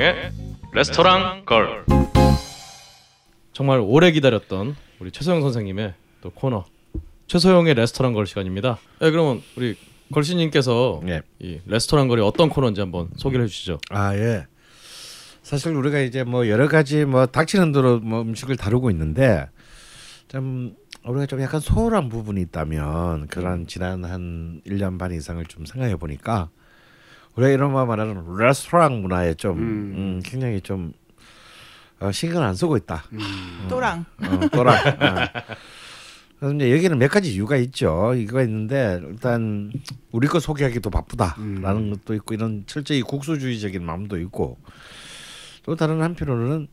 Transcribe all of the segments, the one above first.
최소영의 레스토랑 걸. 정말 오래 기다렸던 우리 최소영 선생님의 또 코너 최소영의 레스토랑 걸 시간입니다. 네, 그러면 우리 걸씨님께서 예. 이 레스토랑 걸이 어떤 코너인지 한번 소개를 해주시죠. 아 예. 사실 우리가 이제 뭐 여러 가지 뭐 닥치는 대로 뭐 음식을 다루고 있는데 좀 우리가 좀 약간 소홀한 부분이 있다면 그런 지난 한 1년 반 이상을 좀 생각해 보니까 우리가 이런 말 말하는 레스토랑 문화에 좀 음, 굉장히 좀 어, 신경 안 쓰고 있다. 또랑 어, 또라. 어. 그래서 이제 여기는 몇 가지 이유가 있죠. 이거가 있는데 일단 우리 거 소개하기도 바쁘다라는 것도 있고 이런 철저히 국수주의적인 마음도 있고 또 다른 한편으로는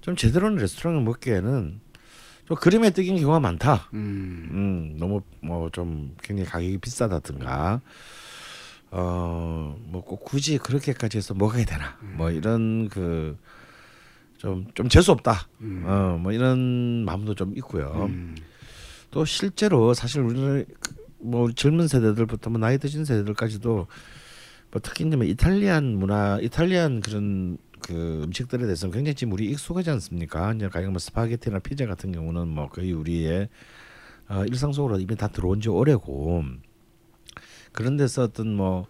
좀 제대로 된 레스토랑을 먹기에는 좀 그림에 뜨긴 경우가 많다. 음, 너무 뭐 좀 굉장히 가격이 비싸다든가 어뭐꼭 굳이 그렇게까지 해서 먹어야 되나 뭐 이런 그 좀좀 재수 없다. 어뭐 이런 마음도 좀 있고요. 또 실제로 사실 우리는 뭐 젊은 세대들부터 뭐 나이 드신 세대들까지도 뭐 특히 이제 뭐 이탈리안 문화, 이탈리안 그런 그 음식들에 대해서는 굉장히 지금 우리 익숙하지 않습니까? 이제 가령 뭐 스파게티나 피자 같은 경우는 뭐 거의 우리의 어, 일상 속으로 이미 다 들어온 지 오래고 그런 데서 어떤 뭐,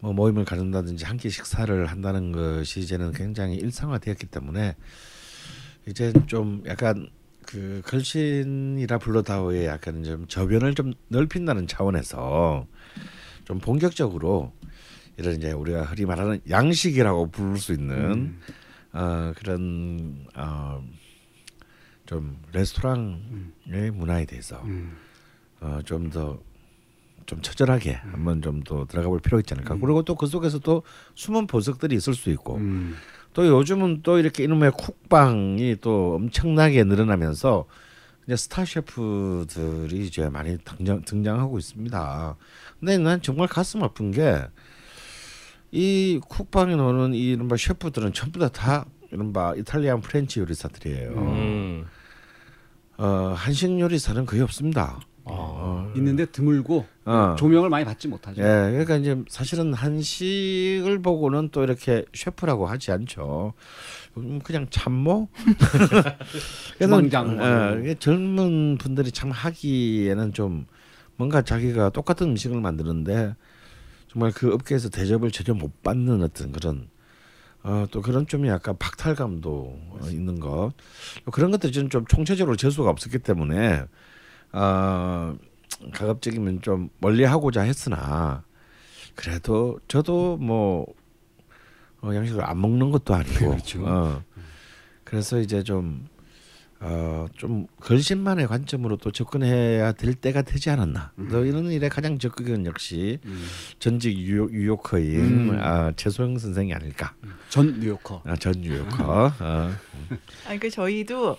뭐 모임을 가진다든지 한 끼 식사를 한다는 것이 이제는 굉장히 일상화되었기 때문에 이제 좀 약간 그 걸신이라 불러다오의 약간 좀 저변을 좀 넓힌다는 차원에서 좀 본격적으로 이런 이제 우리가 흔히 말하는 양식이라고 부를 수 있는 어 그런 어 좀 레스토랑의 문화에 대해서 어좀더 좀 처절하게 한번 좀 더 들어가 볼 필요가 있지 않을까. 그리고 또 그 속에서 또 숨은 보석들이 있을 수 있고 또 요즘은 또 이렇게 이놈의 쿡방이 또 엄청나게 늘어나면서 이제 스타 셰프들이 이제 많이 등장 등장하고 있습니다. 근데 난 정말 가슴 아픈 게 이 쿡방에 나오는 이 이른바 셰프들은 전부 다 다 이른바 Italian French 요리사들이에요. 음. 어, 한식 요리사는 거의 없습니다. 있는데 드물고 어. 조명을 많이 받지 못하죠. 예, 그러니까 이제 사실은 한식을 보고는 또 이렇게 셰프라고 하지 않죠. 음, 그냥 찬모. 주방장 뭐 예, 이게 젊은 분들이 참 하기에는 좀 뭔가 자기가 똑같은 음식을 만드는데 정말 그 업계에서 대접을 전혀 못 받는 어떤 그런 어, 또 그런 좀 약간 박탈감도 어, 있는 것 그런 것들이 좀 총체적으로 재수가 없었기 때문에 어, 가급적이면 좀 멀리하고자 했으나 그래도 저도 뭐 어, 양식을 안 먹는 것도 아니고 그렇죠. 어, 그래서 이제 좀 어, 좀 걸신만의 관점으로 또 접근해야 될 때가 되지 않았나. 또 이런 일에 가장 적극은 역시 전직 유효, 유효커인 아, 최소영 선생이 아닐까. 전 New Yorker. 아, 전 유효커. 어. 아니 그 저희도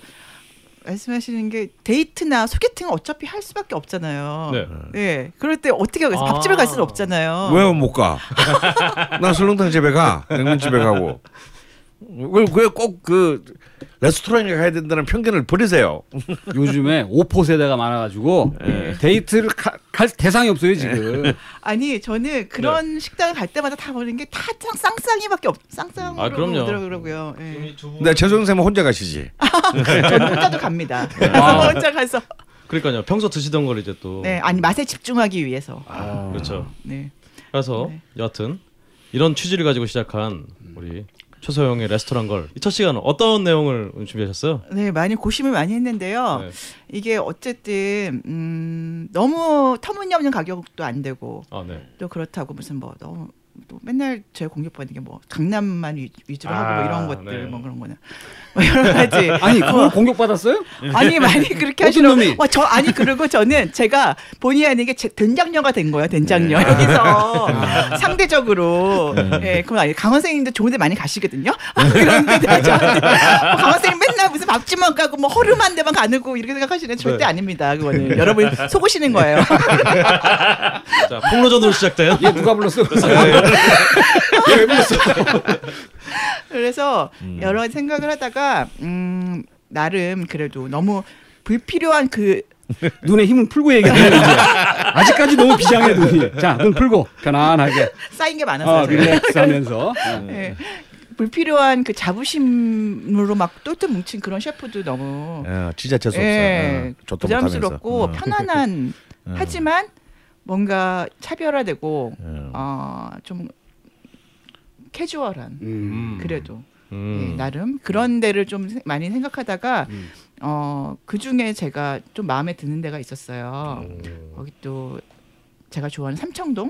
말씀하시는 게 데이트나 소개팅은 어차피 할 수밖에 없잖아요. 네. 네. 그럴 때 어떻게 하겠어요? 아. 밥집에 갈 수는 없잖아요. 왜 못 가? 나 설렁탕 집에 가. 냉면 집에 가고. 왜 꼭 그 레스토랑에 가야 된다는 편견을 버리세요. 요즘에 오포 세대가 많아가지고 데이트를 가- 갈 대상이 없어요 지금. 아니 저는 그런 식당을 갈 때마다 다 보는 게 다 쌍쌍이밖에 없. 쌍쌍으로 아. 오더라고요. 예. 근데 최소영 쌤은 혼자 가시지. 저는 혼자도 갑니다. 아. 혼자 가서. 그러니까요. 평소 드시던 걸 이제 또 네, 아니 맛에 집중하기 위해서. 아, 그렇죠. 네. 그래서 네. 여하튼 이런 취지를 가지고 시작한 우리 최소영의 레스토랑 걸. 이첫 시간은 어떤 내용을 준비하셨어요? 네, 많이 고심을 많이 했는데요. 네. 이게 어쨌든 음, 너무 터무니없는 가격도 안 되고 아, 네. 또 그렇다고 무슨 뭐 너무 또 맨날 제 공격받는 게 뭐 강남만 위, 위주로 아, 하고 뭐 이런 것들 네. 뭐 그런 거는 뭐 여러 가지. 아니 그걸 공격 받았어요? 아니 많이 그렇게 하시는 놈이? 와, 저 아니 그리고 저는 제가 본의 아니게 제 된장녀가 된 거예요 된장녀. 네. 여기서. 아. 상대적으로. 예 그건 아니 강원 선생님도 좋은데 많이 가시거든요. 그런데 뭐 강원 선생님 맨날 무슨 밥집만 가고 뭐 허름한 데만 가고 이렇게 생각하시는 절대 네. 아닙니다 그거는 여러분 속으시는 거예요 자, 폭로전으로 시작된 얘 누가 불렀어? 얘왜 불렀어? 그래서 여러 가지 생각을 하다가 음 나름 그래도 너무 불필요한 그 눈에 힘을 풀고 얘기해. 이제. 아직까지 너무 비장해 눈이. 자, 눈 풀고 편안하게. 쌓인 게 많아서 어. 릴렉스하면서. 예. 불필요한 그 자부심으로 막 똘똘 뭉친 그런 셰프도 너무 어, 진짜 재수 없어. 예, 어, 못하면서. 부담스럽고 어. 편안한 어. 하지만 뭔가 차별화되고 어. 어좀 캐주얼한 음. 그래도 음. 예, 나름 그런 데를 좀 세- 많이 생각하다가 음. 어 그 중에 제가 좀 마음에 드는 데가 있었어요. 거기 또 제가 좋아하는 삼청동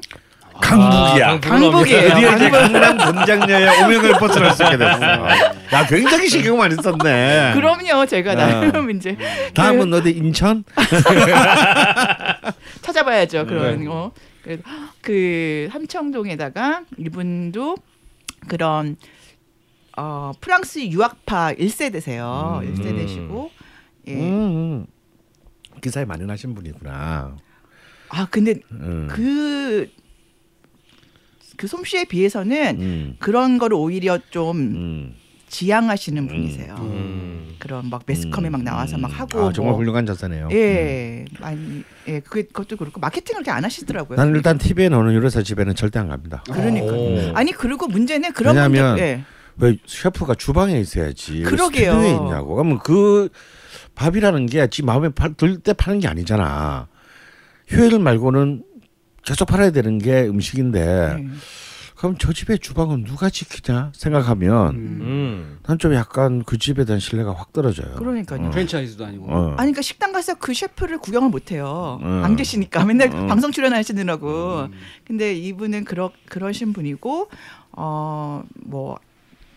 강북이야. 아, 강북이에요. 드디어 이제 강남 본장녀의 오명을 벗어날 수 있게 됐어. 야 굉장히 신경 많이 썼네. 그럼요 제가 어. 나름 이제 다음은 어디 인천? 찾아봐야죠 그런 네. 거. 그래서 그 삼청동에다가 이분도 그런 어 프랑스 유학파 1세대세요. 음. 1세대시고 예. 음, 기사에 많이 나신 분이구나. 아 근데 음. 그, 그 솜씨에 비해서는 음. 그런 거를 오히려 좀 음. 지향하시는 분이세요. 음. 그런 막 매스컴에 막 나와서 막 하고 아, 정말 뭐. 훌륭한 자세네요. 예, 많이 예, 그게 그것도 그렇고 마케팅을 그렇게 안 하시더라고요. 나는 일단 TV에 나오는 요리사 집에는 절대 안 갑니다. 그러니까 오. 아니 그리고 문제는 그런 왜냐하면 분들 예. 왜 셰프가 주방에 있어야지? 왜 그러게요. 스튜디오에 있냐고. 그러면 그 밥이라는 게 지 마음에 들 때 파는 게 아니잖아. 휴일 말고는 계속 팔아야 되는 게 음식인데 예. 그럼 저 집의 주방은 누가 지키냐 생각하면 음. 음. 난좀 약간 그 집에 대한 신뢰가 확 떨어져요. 그러니까요. 어. 프랜차이즈도 아니고. 어. 아니 그러니까 식당 가서 그 셰프를 구경을 못 해요. 음. 안 계시니까 맨날 음. 방송 출연하시느라고. 음. 근데 이분은 그러 그러신 분이고 어뭐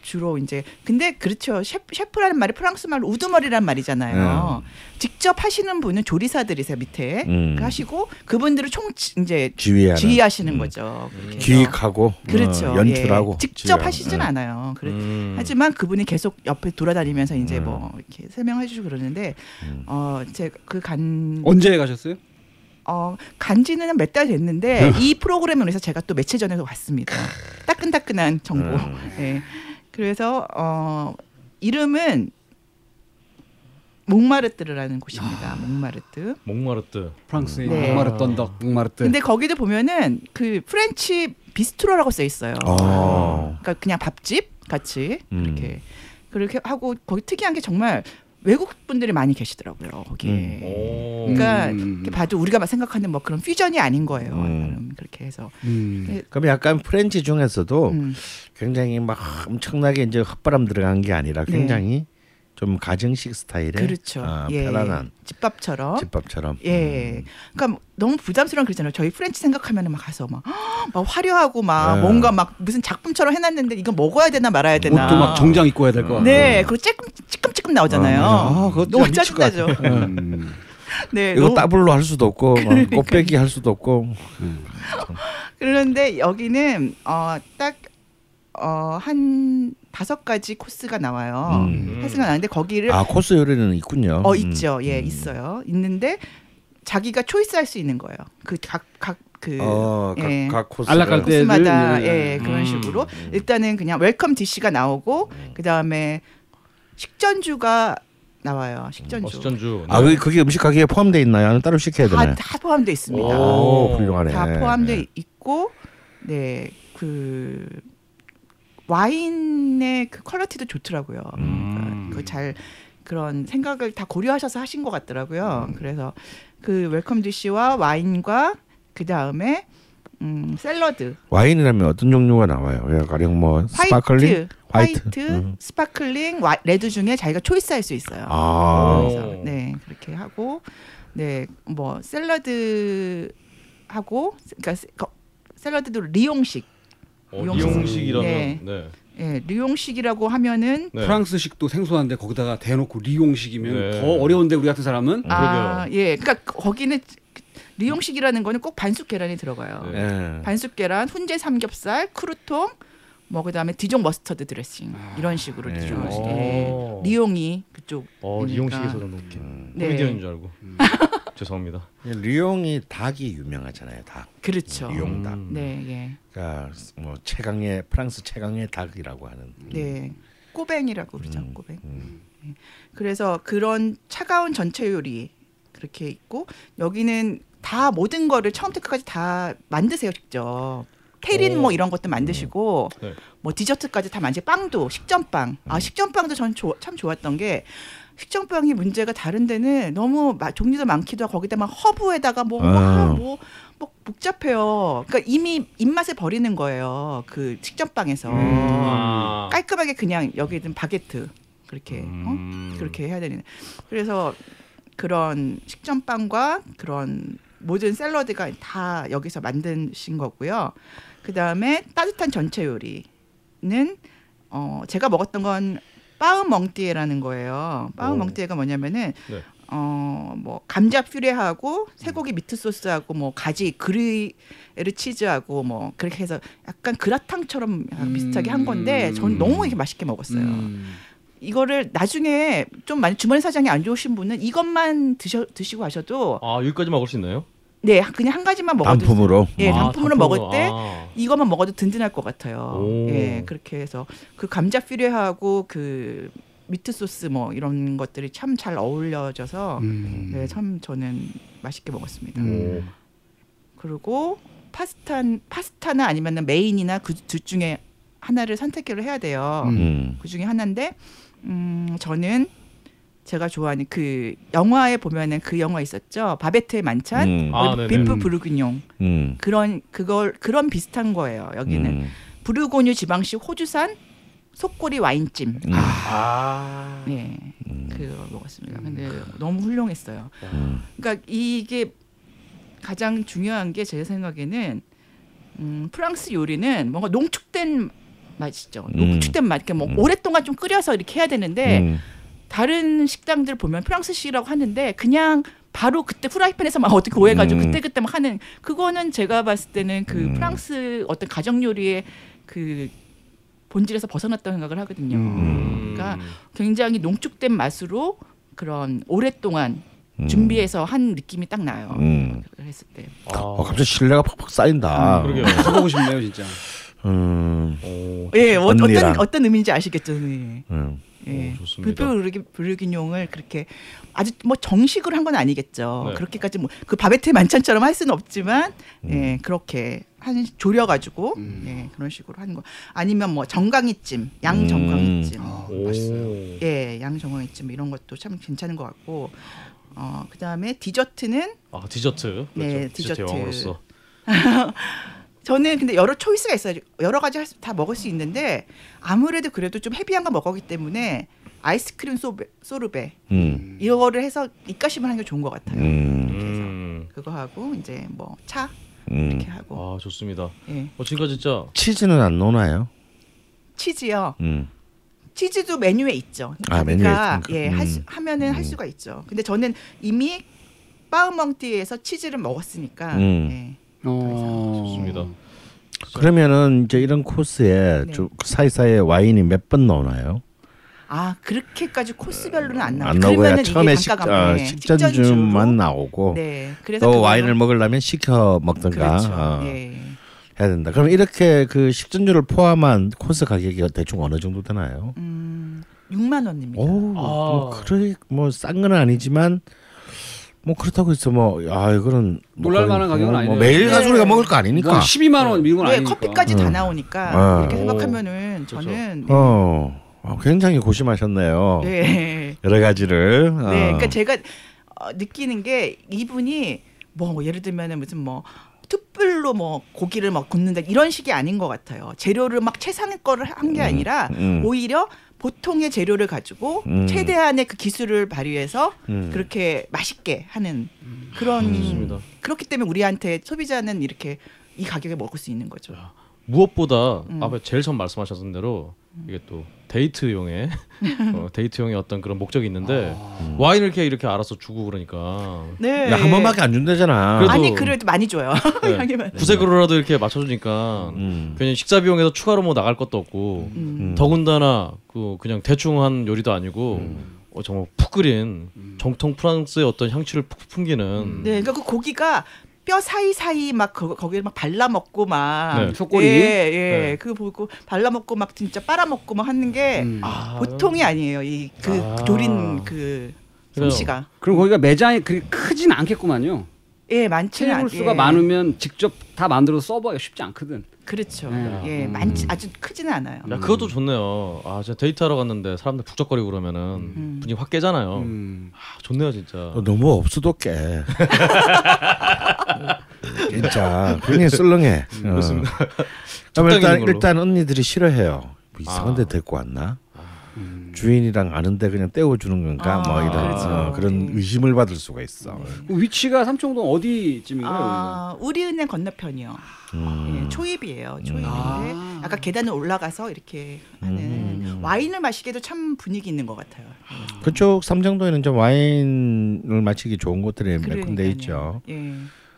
주로 이제 근데 그렇죠 셰프, 셰프 라는 말이 프랑스 말로 우두머리란 말이잖아요. 직접 하시는 분은 조리사들이세요 밑에 음. 하시고 그분들을 총 지- 이제 지휘하는 지휘하시는 음. 거죠. 기획하고 그렇죠. 어, 연출하고 예. 직접 지휘하고. 하시진 어. 않아요. 그래, 음. 하지만 그분이 계속 옆에 돌아다니면서 이제 음. 뭐 이렇게 설명해 주시고 그러는데 음. 어 제가 그간 언제 가셨어요? 어, 간지는 몇 달 됐는데 이 프로그램을 위해서 제가 또 며칠 전에도 왔습니다. 따끈따끈한 정보. 음. 예. 그래서 어 이름은 몽마르트르라는 곳입니다. 몽마르트. 몽마르트. 프랑스의 네. 몽마르 언덕, 몽마르트. 근데 거기도 보면은 그 French bistro라고 써 있어요. 어. 그러니까 그냥 밥집 같이 음. 이렇게 그렇게 하고 거기 특이한 게 정말 외국 분들이 많이 계시더라고요. 거기에. 오. 그러니까 음. 이렇게 봐도 우리가 막 생각하는 뭐 그런 퓨전이 아닌 거예요. 음. 그렇게 해서. 음. 그럼 약간 French 중에서도 음. 굉장히 막 엄청나게 이제 헛바람 들어간 게 아니라 네. 굉장히 좀 가정식 스타일의 그렇죠. 아, 예. 편안한 집밥처럼. 집밥처럼. 예. 음. 그러니까 뭐 너무 부담스러운 그러잖아요. 저희 French 생각하면은 막 가서 막, 막 화려하고 막 네. 뭔가 막 무슨 작품처럼 해놨는데 이거 먹어야 되나 말아야 되나. 옷도 막 정장 입고 해야 될 것 같고. 네, 그리고 찔끔 찔끔찔끔 나오잖아요. 아, 그거 너무 진짜 미칠 것 짜증나죠. 음. 네, 이거 너무- 더블로 할 수도 없고 뭐 그러니까요. 곱빼기 할 수도 없고 그런데 여기는 어 딱 어 한 다섯 가지 코스가 나와요. 음. 코스가 나는데 거기를 아 코스 요리는 있군요. 어 음. 있죠. 예, 음. 있어요. 있는데 자기가 choice할 수 있는 거예요. 그 각 각 그 어, 각, 예. 각 코스. 애들, 예, 음. 그런 음. 식으로 일단은 그냥 welcome dish가 나오고 그 다음에 식전주가 나와요. 식전주. 어, 식전주. 아, 그 그게 음식 가격에 포함되어 있나요? 아니면 따로 시켜야 다, 되나요? 다 포함되어 있습니다. 오, 훌륭하네. 다 포함되어 네. 있고 네 그 와인의 그 quality도 좋더라고요. 음. 그 잘 그런 생각을 다 고려하셔서 하신 것 같더라고요. 그래서 그 welcome dish와 와인과 그 다음에 음, 샐러드, 와인이라면 어떤 종류가 나와요? 예, 가령 뭐 white, sparkling, white, white. 음. sparkling, 와, red 중에 자기가 choice할 수 있어요. 아, 그래서 네 그렇게 하고 네 뭐 샐러드 하고 그러니까 샐러드도 리용식 어, 리용식. 리용식이라면 네. 네. 예 리용식이라고 하면은 네. 프랑스식도 생소한데 거기다가 대놓고 리용식이면 네. 더 어려운데 우리 같은 사람은 아 예 그러니까 거기는 리용식이라는 거는 꼭 반숙 계란이 들어가요. 네. 예. 반숙 계란, 훈제 삼겹살, crouton, 뭐 그다음에 디종 머스터드 드레싱 이런 식으로 네. 디종 머스터드. 오. 예. 리용이 그쪽. 어, 리용식에서 좀 이렇게 네. 코미디언인 줄 알고. 죄송합니다. 리옹이 닭이 유명하잖아요. 닭. 그렇죠. 리옹 닭. 음. 네, 예. 그러니까 뭐 최강의 프랑스 최강의 닭이라고 하는. 네. 꼬뱅이라고 그러죠. 음, 꼬뱅. 음. 그래서 그런 차가운 전체 요리 그렇게 있고 여기는 다 모든 거를 처음부터 끝까지 다 만드세요 직접. 테린 오. 뭐 이런 것도 만드시고 네. 뭐 디저트까지 다 만지 빵도 식전빵. 아 식전빵도 전 참 좋았던 게 식전빵이 문제가 다른 데는 너무 마- 종류도 많기도 하고 거기다 막 허브에다가 뭐 아. 뭐 뭐 복잡해요. 그러니까 이미 입맛을 버리는 거예요. 그 식전빵에서 아. 깔끔하게 그냥 여기든 바게트 그렇게 어? 음. 그렇게 해야 되는. 그래서 그런 식전빵과 그런 모든 샐러드가 다 여기서 만드신 거고요. 그 다음에 따뜻한 전체 요리는 어 제가 먹었던 건 빠우멍띠에라는 거예요. 빠우멍띠에가 뭐냐면은 네. 어뭐 감자 퓨레하고 쇠고기 미트 소스하고 뭐 가지 그리에르 치즈하고 뭐 그렇게 해서 약간 그라탕처럼 비슷하게 한 건데 전 너무 이렇게 맛있게 먹었어요. 음. 이거를 나중에 좀 많이 주머니 사정이 안 좋으신 분은 이것만 드셔 드시고 가셔도 아 여기까지 먹을 수 있나요? 네 그냥 한 가지만 먹어도 단품으로. 예 아, 단품으로 단품으로. 먹을 때 아. 이것만 먹어도 든든할 것 같아요. 오. 예 그렇게 해서 그 감자 퓨레하고 그 meat 소스 뭐 이런 것들이 참 잘 어울려져서 음. 네, 참 저는 맛있게 먹었습니다. 오. 그리고 파스타 파스타나 아니면 main이나 그 둘 중에 하나를 선택을 해야 돼요. 음. 음. 그 중에 하나인데 음 저는 제가 좋아하는 그 영화에 보면은 그 영화 있었죠 바베트의 만찬 음. 아. 비프 부르그뇽 음. 그런 그걸 그런 비슷한 거예요 여기는 음. 부르고뉴 지방시 호주산 속꼬리 와인찜 음. 아. 네 그거 먹었습니다 근데 너무 훌륭했어요 음. 그러니까 이게 가장 중요한 게 제 생각에는 음, 프랑스 요리는 뭔가 농축된 맛이죠. 음. 농축된 맛. 이렇게 뭐 음. 오랫동안 좀 끓여서 이렇게 해야 되는데 음. 다른 식당들 보면 프랑스식이라고 하는데 그냥 바로 그때 후라이팬에서 막 어떻게 오해가지고 음. 그때 그때 막 하는 그거는 제가 봤을 때는 그 음. 프랑스 어떤 가정 요리의 그 본질에서 벗어났다고 생각을 하거든요. 음. 그러니까 굉장히 농축된 맛으로 그런 오랫동안 음. 준비해서 한 느낌이 딱 나요. 음. 했을 때. 아. 어, 갑자기 신뢰가 팍팍 쌓인다. 그러게요. 해보고 싶네요 진짜. 음. 오. 예, 어, 언니랑. 어떤 어떤 의미인지 아시겠죠? 네. 음. 예. 오, 좋습니다. 불불 불기뇽을 그렇게 아주 뭐 정식으로 한 건 아니겠죠. 네. 그렇게까지 뭐 그 바베트 만찬처럼 할 수는 없지만 음. 예, 그렇게 한 조려가지고 음. 예, 그런 식으로 하는 거. 아니면 뭐 정강이찜, 양 정강이찜. 아, 오. 맛있어요. 예, 양 정강이찜 이런 것도 참 괜찮은 것 같고. 어, 그다음에 디저트는 아 디저트. 네, 그렇죠. 디저트 디저트. 저는 근데 여러 초이스가 있어요. 여러 가지 할 수- 다 먹을 수 있는데 아무래도 그래도 좀 헤비한 거 먹었기 때문에 아이스크림 소베, 소르베 음. 이거를 해서 입가심을 하는 게 좋은 것 같아요. 음. 음. 그거 하고 이제 뭐차 음. 이렇게 하고 아 좋습니다. 예. 어 지금까지 진짜 치즈는 안 넣나요? 치즈요. 음. 치즈도 메뉴에 있죠. 아, 메뉴에 그러니까 있으니까. 예, 할 수- 음. 하면은 할 음. 수가 있죠. 근데 저는 이미 빠우멍띠에서 치즈를 먹었으니까 음. 예. 어. 좋습니다. 그러면은 이제 이런 코스에 네. 좀 사이사이에 와인이 몇 번 나오나요? 아 그렇게까지 코스별로는 안 나와요. 안 나오고 처음에 식, 어, 네, 식전주만 나오고 네. 그래서 또 와인을 먹으려면 시켜 먹든가 그렇죠. 어, 예. 해야 된다. 그럼 이렇게 그 식전주를 포함한 코스 가격이 대충 어느 정도 되나요? 음, 6만 원입니다. 오, 뭐 그래 뭐싼 건 아니지만 뭐 그렇다고 해서 뭐아 이거는 뭐 놀랄만한 가격은 뭐 아니네요. 매일 네. 가수리가 먹을 거 아니니까. 뭐 12만 원 이런 건 네, 아니니까. 커피까지 다 음. 나오니까 어. 이렇게 오. 생각하면은 저는 네. 어, 어, 굉장히 고심하셨네요. 네. 여러 가지를. 어. 네, 그러니까 제가 어, 느끼는 게 이분이 뭐 예를 들면은 무슨 뭐 툭불로 뭐 고기를 막 굽는다 이런 식이 아닌 것 같아요. 재료를 막 최상의 거를 한 게 아니라 음. 오히려 보통의 재료를 가지고 음. 최대한의 그 기술을 발휘해서 음. 그렇게 맛있게 하는 그런 좋습니다. 그렇기 때문에 우리한테 소비자는 이렇게 이 가격에 먹을 수 있는 거죠. 무엇보다 음. 앞에 제일 처음 말씀하셨던 대로 이게 또 데이트용의 어, 데이트용의 어떤 그런 목적이 있는데 와인을 이렇게 이렇게 알아서 주고 그러니까 네. 야, 한 번밖에 안 준다잖아. 그래도- 아니 그래도 많이 줘요. 네. 구색으로라도 이렇게 맞춰주니까 음. 괜히 식사 비용에서 추가로 뭐 나갈 것도 없고 음. 더군다나 그 그냥 대충 한 요리도 아니고 어, 정말 푹 끓인 정통 프랑스의 어떤 향취를 푹 풍기는 네, 그러니까 그 고기가 뼈 사이 사이 막 거, 거기를 막 발라 먹고 막 네. 속꼬리? 예, 예. 네. 그거 보고 발라 먹고 막 진짜 빨아 먹고 막 하는 게 음. 아, 보통이 아니에요. 이그 아. 조린 그. 솜씨가. 그럼 거기가 매장이 그리 크진 않겠구만요. 예, 많지는 않- 수가 예. 많으면 직접 다 만들어 써보기가 쉽지 않거든. 그렇죠. 네. 예, 음. 많지 아주 크지는 않아요. 야 그것도 좋네요. 아 제가 데이트하러 갔는데 사람들 북적거리고 그러면은 음. 분위기 확 깨잖아요. 음. 아, 좋네요 진짜. 어, 너무 없어도 깨. 진짜 괜히 썰렁해. 어. 그렇습니다. 일단. 일단 언니들이 싫어해요. 뭐 이상한 데 아. 데리고 왔나? 음. 주인이랑 아는데 그냥 떼워주는 건가? 아, 뭐 이런 그렇죠. 어, 그런 네. 의심을 받을 수가 있어. 그 위치가 삼청동 어디쯤인가요? 아, 우리은행 건너편이요. 음. 예, 초입이에요. 초입인데 아. 아까 계단을 올라가서 이렇게 하는 음. 와인을 마시기에도 참 분위기 있는 것 같아요. 그쪽 삼청동에는 좀 와인을 마시기 좋은 곳들이 몇 군데. 있죠. 예.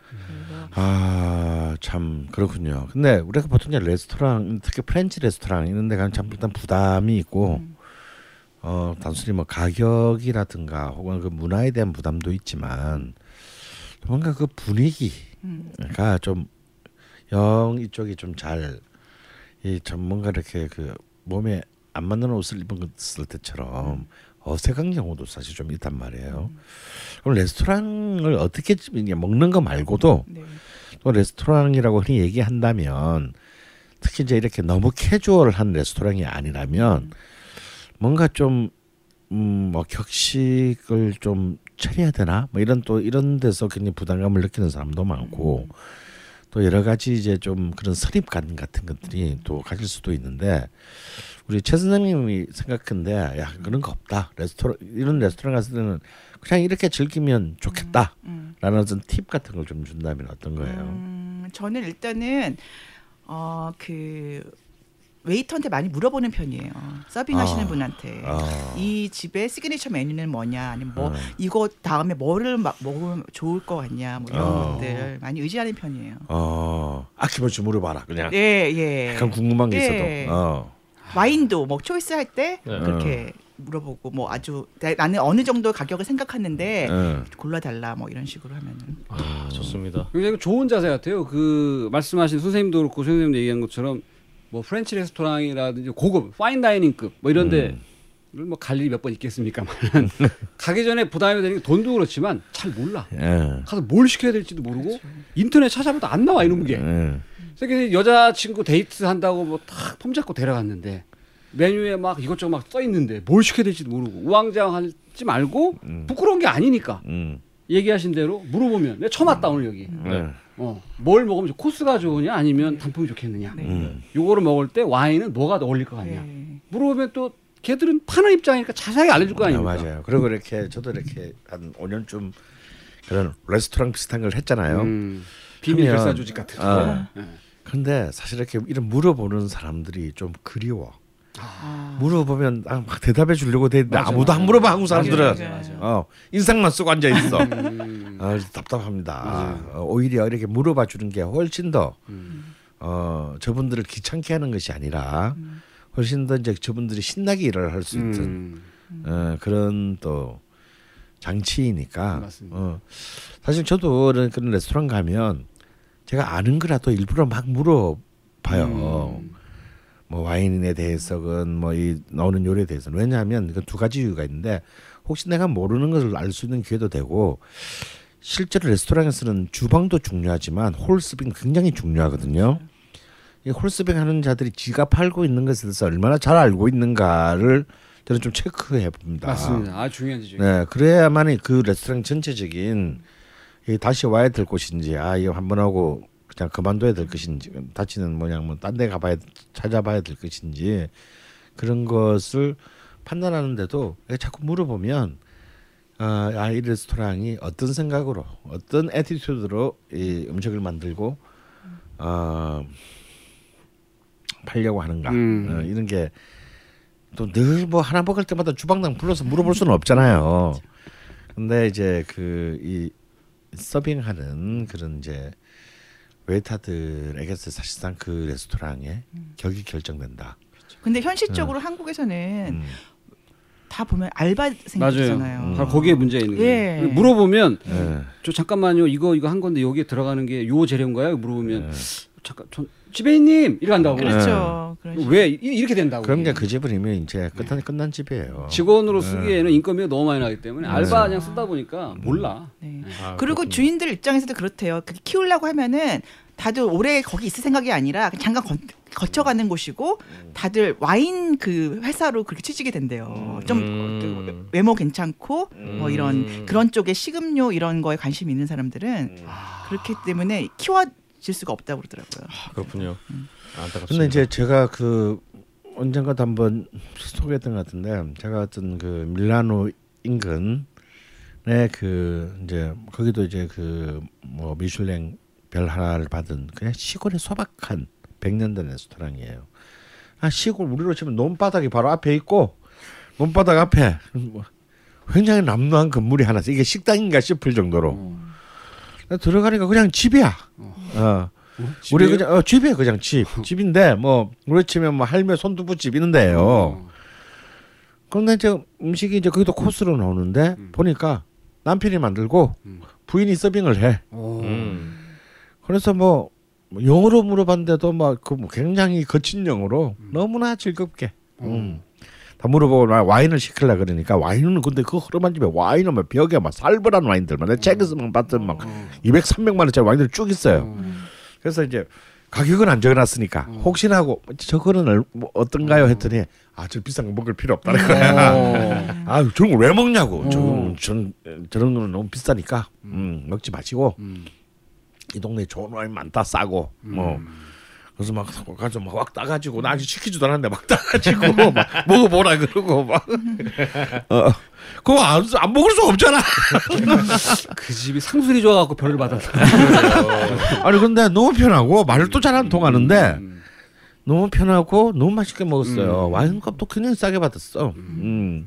그래서 아, 참 그렇군요. 근데 우리가 보통 이제 레스토랑, 특히 프렌치 레스토랑 이런 데 가면 참 일단 부담이 있고 음. 어, 단순히 뭐 가격이라든가 혹은 그 문화에 대한 부담도 있지만 뭔가 그 분위기가 음. 좀영 이쪽이 좀 잘이좀 뭔가 이렇게 그 몸에 안 맞는 옷을 입었을 때처럼 어색한 경우도 사실 좀 있단 말이에요. 그럼 레스토랑을 어떻게 먹는 거 말고도 네. 또 레스토랑이라고 흔히 얘기한다면 특히 이제 이렇게 너무 캐주얼한 레스토랑이 아니라면 뭔가 좀 음, 뭐 격식을 좀 차려야 되나? 뭐 이런 또 이런 데서 굉장히 부담감을 느끼는 사람도 많고 또 여러 가지 이제 좀 그런 선입관 같은 것들이 또 가질 수도 있는데 우리 최 선생님이 생각한데 야 그런 거 없다 레스토랑 이런 레스토랑 갔을 때는 그냥 이렇게 즐기면 좋겠다라는 음. 어떤 팁 같은 걸 좀 준다면 어떤 거예요? 음, 저는 일단은 어그 웨이터한테 많이 물어보는 편이에요. 서빙하시는 아. 분한테 아. 이 집의 시그니처 메뉴는 뭐냐, 아니면 뭐 어. 이거 다음에 뭐를 막 먹으면 좋을 것 같냐, 뭐 이런 어. 것들 많이 의지하는 편이에요. 어 아낌없이 물어봐라 그냥 예, 예. 약간 궁금한 게 예. 있어도 어. 와인도 뭐 choice 할 때 네. 그렇게 물어보고 뭐 아주 나- 나는 어느 정도 가격을 생각하는데 어. 골라달라 뭐 이런 식으로 하면은 아, 좋습니다. 굉장히 좋은 자세 같아요. 그 말씀하신 선생님도 그렇고 선생님도 얘기한 것처럼 뭐 프렌치 레스토랑이라든지 고급 fine dining급 뭐 이런데 음. 뭐 갈 일이 몇 번 있겠습니까만 가기 전에 부담이 되는 게 돈도 그렇지만 잘 몰라. 예. 가서 뭘 시켜야 될지도 모르고 인터넷 찾아봐도 안 나와 이런 게. 예. 그래서 여자친구 데이트 한다고 뭐 탁 폼 잡고 데려갔는데 메뉴에 막 이것저것 막 써 있는데 뭘 시켜야 될지도 모르고 우왕좌왕하지 말고 음. 부끄러운 게 아니니까 음. 얘기하신 대로 물어보면 내가 처음 왔다 오늘 여기 네. 어, 뭘 먹으면 좋- 코스가 좋으냐 아니면 단품이 좋겠느냐 네. 음. 요거를 먹을 때 와인은 뭐가 어울릴 것 같냐 예. 물어보면 또 걔들은 파는 입장이니까 자세하게 알려줄 거 아, 아닙니까 맞아요. 그리고 이렇게 저도 이렇게 한 5년쯤 그런 레스토랑 비슷한 걸 했잖아요. 음, 비밀 결사 조직 같은 거 어. 예. 근데 사실 이렇게 이런 물어보는 사람들이 좀 그리워. 아. 물어보면 아, 막 대답해 주려고 되는데 아무도. 안 물어봐 한국 사람들은 맞아, 맞아. 어 인상만 쓰고 앉아 있어. 음, 아, 답답합니다. 어, 오히려 이렇게 물어봐 주는 게 훨씬 더 음. 어, 저분들을 귀찮게 하는 것이 아니라 훨씬 더 이제 저분들이 신나게 일을 할 수 있는 음. 어, 그런 또 장치이니까. 맞습니다. 어, 사실 저도 그런, 그런 레스토랑 가면 제가 아는 거라도 일부러 막 물어봐요. 음. 뭐 와인에 대해서건 뭐 이 나오는 요리에 대해서는 왜냐하면 그 두 가지 이유가 있는데 혹시 내가 모르는 것을 알 수 있는 기회도 되고 실제로 레스토랑에서는 주방도 중요하지만 홀스빙 굉장히 중요하거든요. 이 홀스빙 하는 자들이 지가 팔고 있는 것에 대해서 얼마나 잘 알고 있는가를 저는 좀 체크해 봅니다. 맞습니다 아 중요한 지죠 네, 그래야만이 그 레스토랑 전체적인 이 다시 와야 될 곳인지 아 이거 한번 하고 그냥 그만둬야 될 것인지 다치는 뭐냐 뭐딴 데 가봐야 찾아봐야 될 것인지 그런 것을 판단하는데도 자꾸 물어보면 아, 아, 이 레스토랑이 어떤 생각으로 어떤 attitude로 이 음식을 만들고 어, 팔려고 하는가 음. 어, 이런 게 또 늘 뭐 하나 먹을 때마다 주방장 불러서 물어볼 수는 없잖아요. 근데 이제 그 이 서빙하는 그런 이제 웨이터들에게서 사실상 그 레스토랑의 격이 결정된다. 근데 현실적으로 한국에서는 음. 다 보면 알바생이잖아요. 음. 바로 거기에 문제가 있는 거예요 예. 물어보면 예. 저 잠깐만요 이거 이거 한 건데 여기에 들어가는 게 요 재료인가요? 물어보면 예. 잠깐 전 지배인님 이렇게 한다고 그렇죠. 그런 식으로. 왜 이- 이렇게 된다고 그럼 이제 그 집은이면 이제 끝난 끝난 집이에요. 직원으로 네. 쓰기에는 인건비가 너무 많이 나기 때문에 네. 알바 그냥 쓰다 보니까 몰라 네. 아, 그리고 그렇군요. 주인들 입장에서도 그렇대요. 그 키우려고 하면은 다들 오래 거기 있을 생각이 아니라 잠깐 거, 거쳐가는 곳이고 다들 와인 그 회사로 그렇게 취직이 된대요. 좀 음. 그 외모 괜찮고 뭐 이런 음. 그런 쪽에 식음료 이런 거에 관심 있는 사람들은 그렇기 때문에 키워질 수가 없다고 그러더라고요. 아, 그렇군요. 안타깝습니다. 근데 이제 제가 그 언젠가도 한번 소개했던 것 같은데 제가 어떤 그 밀라노 인근에 그 이제 거기도 이제 그 뭐 미슐랭 별 하나를 받은 그냥 시골의 소박한 백년 된 레스토랑이에요. 아 시골 우리로 치면 논바닥이 바로 앞에 있고 논바닥 앞에 뭐 굉장히 남루한 건물이 하나 있어. 이게 식당인가 싶을 정도로 들어가니까 그냥 집이야. 어. 우리 집이에요? 그냥 어, 집이에요 그냥 집 집인데 뭐 우리 치면 뭐 할매 손두부집 있는데요. 어. 그런데 이제 음식이 이제 거기도 코스로 나오는데 보니까 남편이 만들고 음. 부인이 서빙을 해. 어. 음. 그래서 뭐 영어로 물어봤는데도 막그 뭐 굉장히 거친 영어로 너무나 즐겁게. 음. 다 물어보고 막 와인을 시킬라 그러니까 와인은 근데 그 허름한 집에 와인은 막 벽에 막 살벌한 와인들만 내 책에서만 봤던 막 200, 300만 원짜리 와인들 쭉 있어요. 그래서 이제 가격은 안 적어놨으니까 혹시나 하고 저거는 얼- 뭐 어떤가요 했더니 아 저 비싼 거 먹을 필요 없다는 거야. 어. 아 저런 걸왜 먹냐고. 어. 저, 전 저런 거는 너무 비싸니까 음, 먹지 마시고 음. 이 동네 에 좋은 와인 많다 싸고 뭐 그래서 막 가지고 막확 따가지고 나 아직 시키지도 않았는데 막 따가지고 막 먹어보라 그러고 막 어, 그거 안, 안 먹을 수 없잖아. 그 집이 상술이 좋아갖고 별을 받았다. 아니 근데 너무 편하고 말도 잘 안 통하는데 음. 너무 편하고 너무 맛있게 먹었어요. 와인 값도 그냥 싸게 받았어. 음.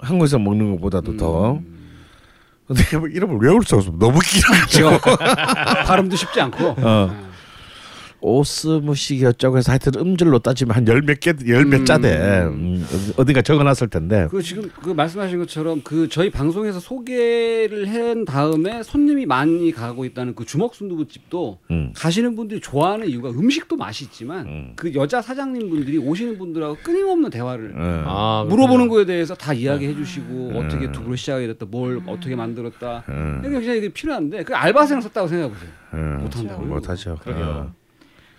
한국에서 먹는 것보다도 더. 근데 뭐 이름을 외울 수 없어. 너무 길어가지고. 발음도 쉽지 않고. 어. 오스무식이 어쩌고 해서 하여튼 음질로 따지면 한 열 몇 개, 열몇 자대. 음, 어딘가 적어놨을 텐데. 그 지금 그 말씀하신 것처럼 그 저희 방송에서 소개를 한 다음에 손님이 많이 가고 있다는 그 주먹 순두부집도 음. 가시는 분들이 좋아하는 이유가 음식도 맛있지만 음. 그 여자 사장님 분들이 오시는 분들하고 끊임없는 대화를 어. 아, 물어보는. 거에 대해서 다 이야기해 주시고 어떻게 두부로 시작이 됐다 뭘 어떻게 만들었다 음. 이게 굉장히 이게 필요한데 그 알바생을 썼다고 생각해 보세요 음, 못한다고요? 못하죠. 어.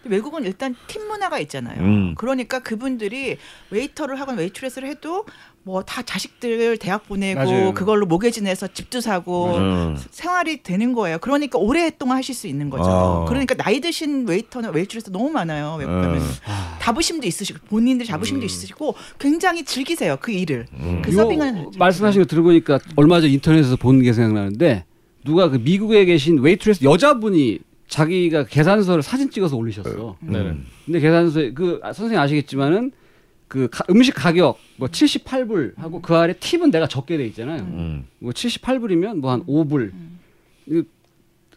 외국은 일단 팁 문화가 있잖아요. 음. 그러니까 그분들이 웨이터를 하건 웨이트레스를 해도 뭐 다 자식들 대학 보내고 맞아요. 그걸로 모기지 내서 집도 사고 음. 생활이 되는 거예요. 그러니까 오랫동안 하실 수 있는 거죠. 어. 그러니까 나이 드신 웨이터나 웨이트레스 너무 많아요. 외국 가면 음. 자부심도 있으시고 본인들 자부심도 있으시고 굉장히 즐기세요 그 일을. 음. 그 서빙을 말씀하신 거 들어보니까 얼마 전 인터넷에서 본 게 생각나는데 누가 그 미국에 계신 웨이트레스 여자분이 자기가 계산서를 사진 찍어서 올리셨어. 네네. 근데 계산서에 그 아, 선생님 아시겠지만은 그 가- 음식 가격 뭐 78불 하고 그 아래 팁은 내가 적게 돼 있잖아요. 음. 뭐 78불이면 뭐 한 5불. 그,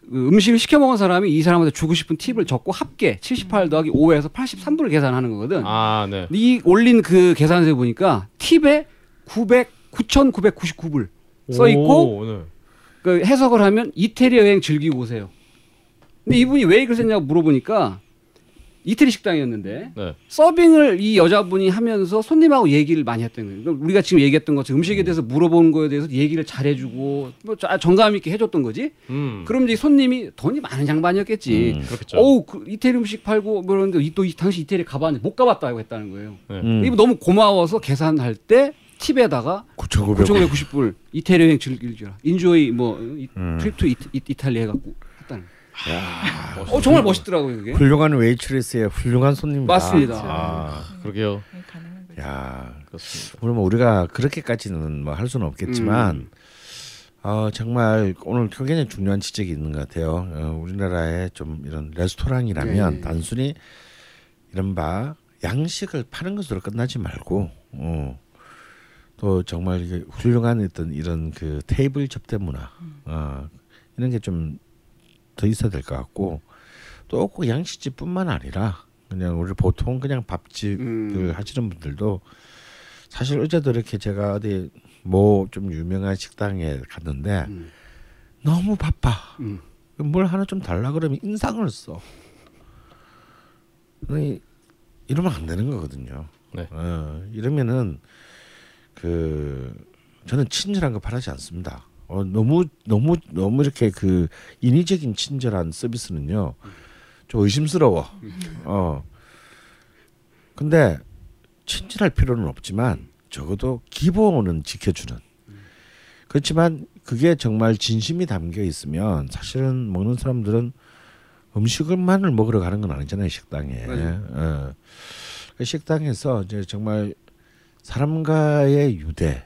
그 음식을 시켜 먹은 사람이 이 사람한테 주고 싶은 팁을 적고 합계 78 더하기 5에서 83불을 계산하는 거거든. 아, 네. 근데 이 올린 그 계산서에 보니까 팁에 900 9,999불 써 있고 오, 네. 그 해석을 하면 이태리 여행 즐기고 오세요. 근데 이분이 왜 이걸 썼냐고 물어보니까 이태리 식당이었는데 네. 서빙을 이 여자분이 하면서 손님하고 얘기를 많이 했던 거예요. 그러니까 우리가 지금 얘기했던 것처럼 음식에 대해서 물어보는 거에 대해서 얘기를 잘해주고 뭐 자- 정감 있게 해줬던 거지. 음. 그럼 이제 손님이 돈이 많은 양반이었겠지. 음, 그렇겠죠. 어우 그 이태리 음식 팔고 뭐 그러는데 이- 또 이- 당시 이태리 가봤는데 못 가봤다고 했다는 거예요. 네. 음. 이분 너무 고마워서 계산할 때 팁에다가 9,900. 9,990불 이태리 여행 즐기라. enjoy 뭐 이- 음. trip to 이, 이, 이탈리아 해갖고 했다는. 어 정말 멋있더라고요 그게. 훌륭한 웨이트리스의 훌륭한 손님이다. 맞습니다. 아, 그러게요. 가능한 거죠. 야, 그렇습니다. 물론 뭐 우리가 그렇게까지는 뭐 할 수는 없겠지만 음. 어, 정말 오늘 굉장히 중요한 지적이 있는 것 같아요. 어, 우리나라에 좀 이런 레스토랑이라면 네. 단순히 이른바 양식을 파는 것으로 끝나지 말고 어, 또 정말 이게 훌륭한 어떤 이런 그 테이블 접대 문화 어, 이런 게좀 더 있어야 될 것 같고 또 꼭 양식집뿐만 아니라 그냥 우리 보통 그냥 밥집을 음. 하시는 분들도 사실 어제도 이렇게 제가 어디 뭐 좀 유명한 식당에 갔는데 음. 너무 바빠. 음. 뭘 하나 좀 달라 그러면 인상을 써. 아니, 이러면 안 되는 거거든요. 네. 어, 이러면은 그 저는 친절한 거 바라지 않습니다. 어, 너무 너무 너무 이렇게 그 인위적인 친절한 서비스는요 좀 의심스러워. 어. 근데 친절할 필요는 없지만 적어도 기본은 지켜주는. 그렇지만 그게 정말 진심이 담겨 있으면 사실은 먹는 사람들은 음식을만을 먹으러 가는 건 아니잖아요 식당에. 어. 그 식당에서 이제 정말 사람과의 유대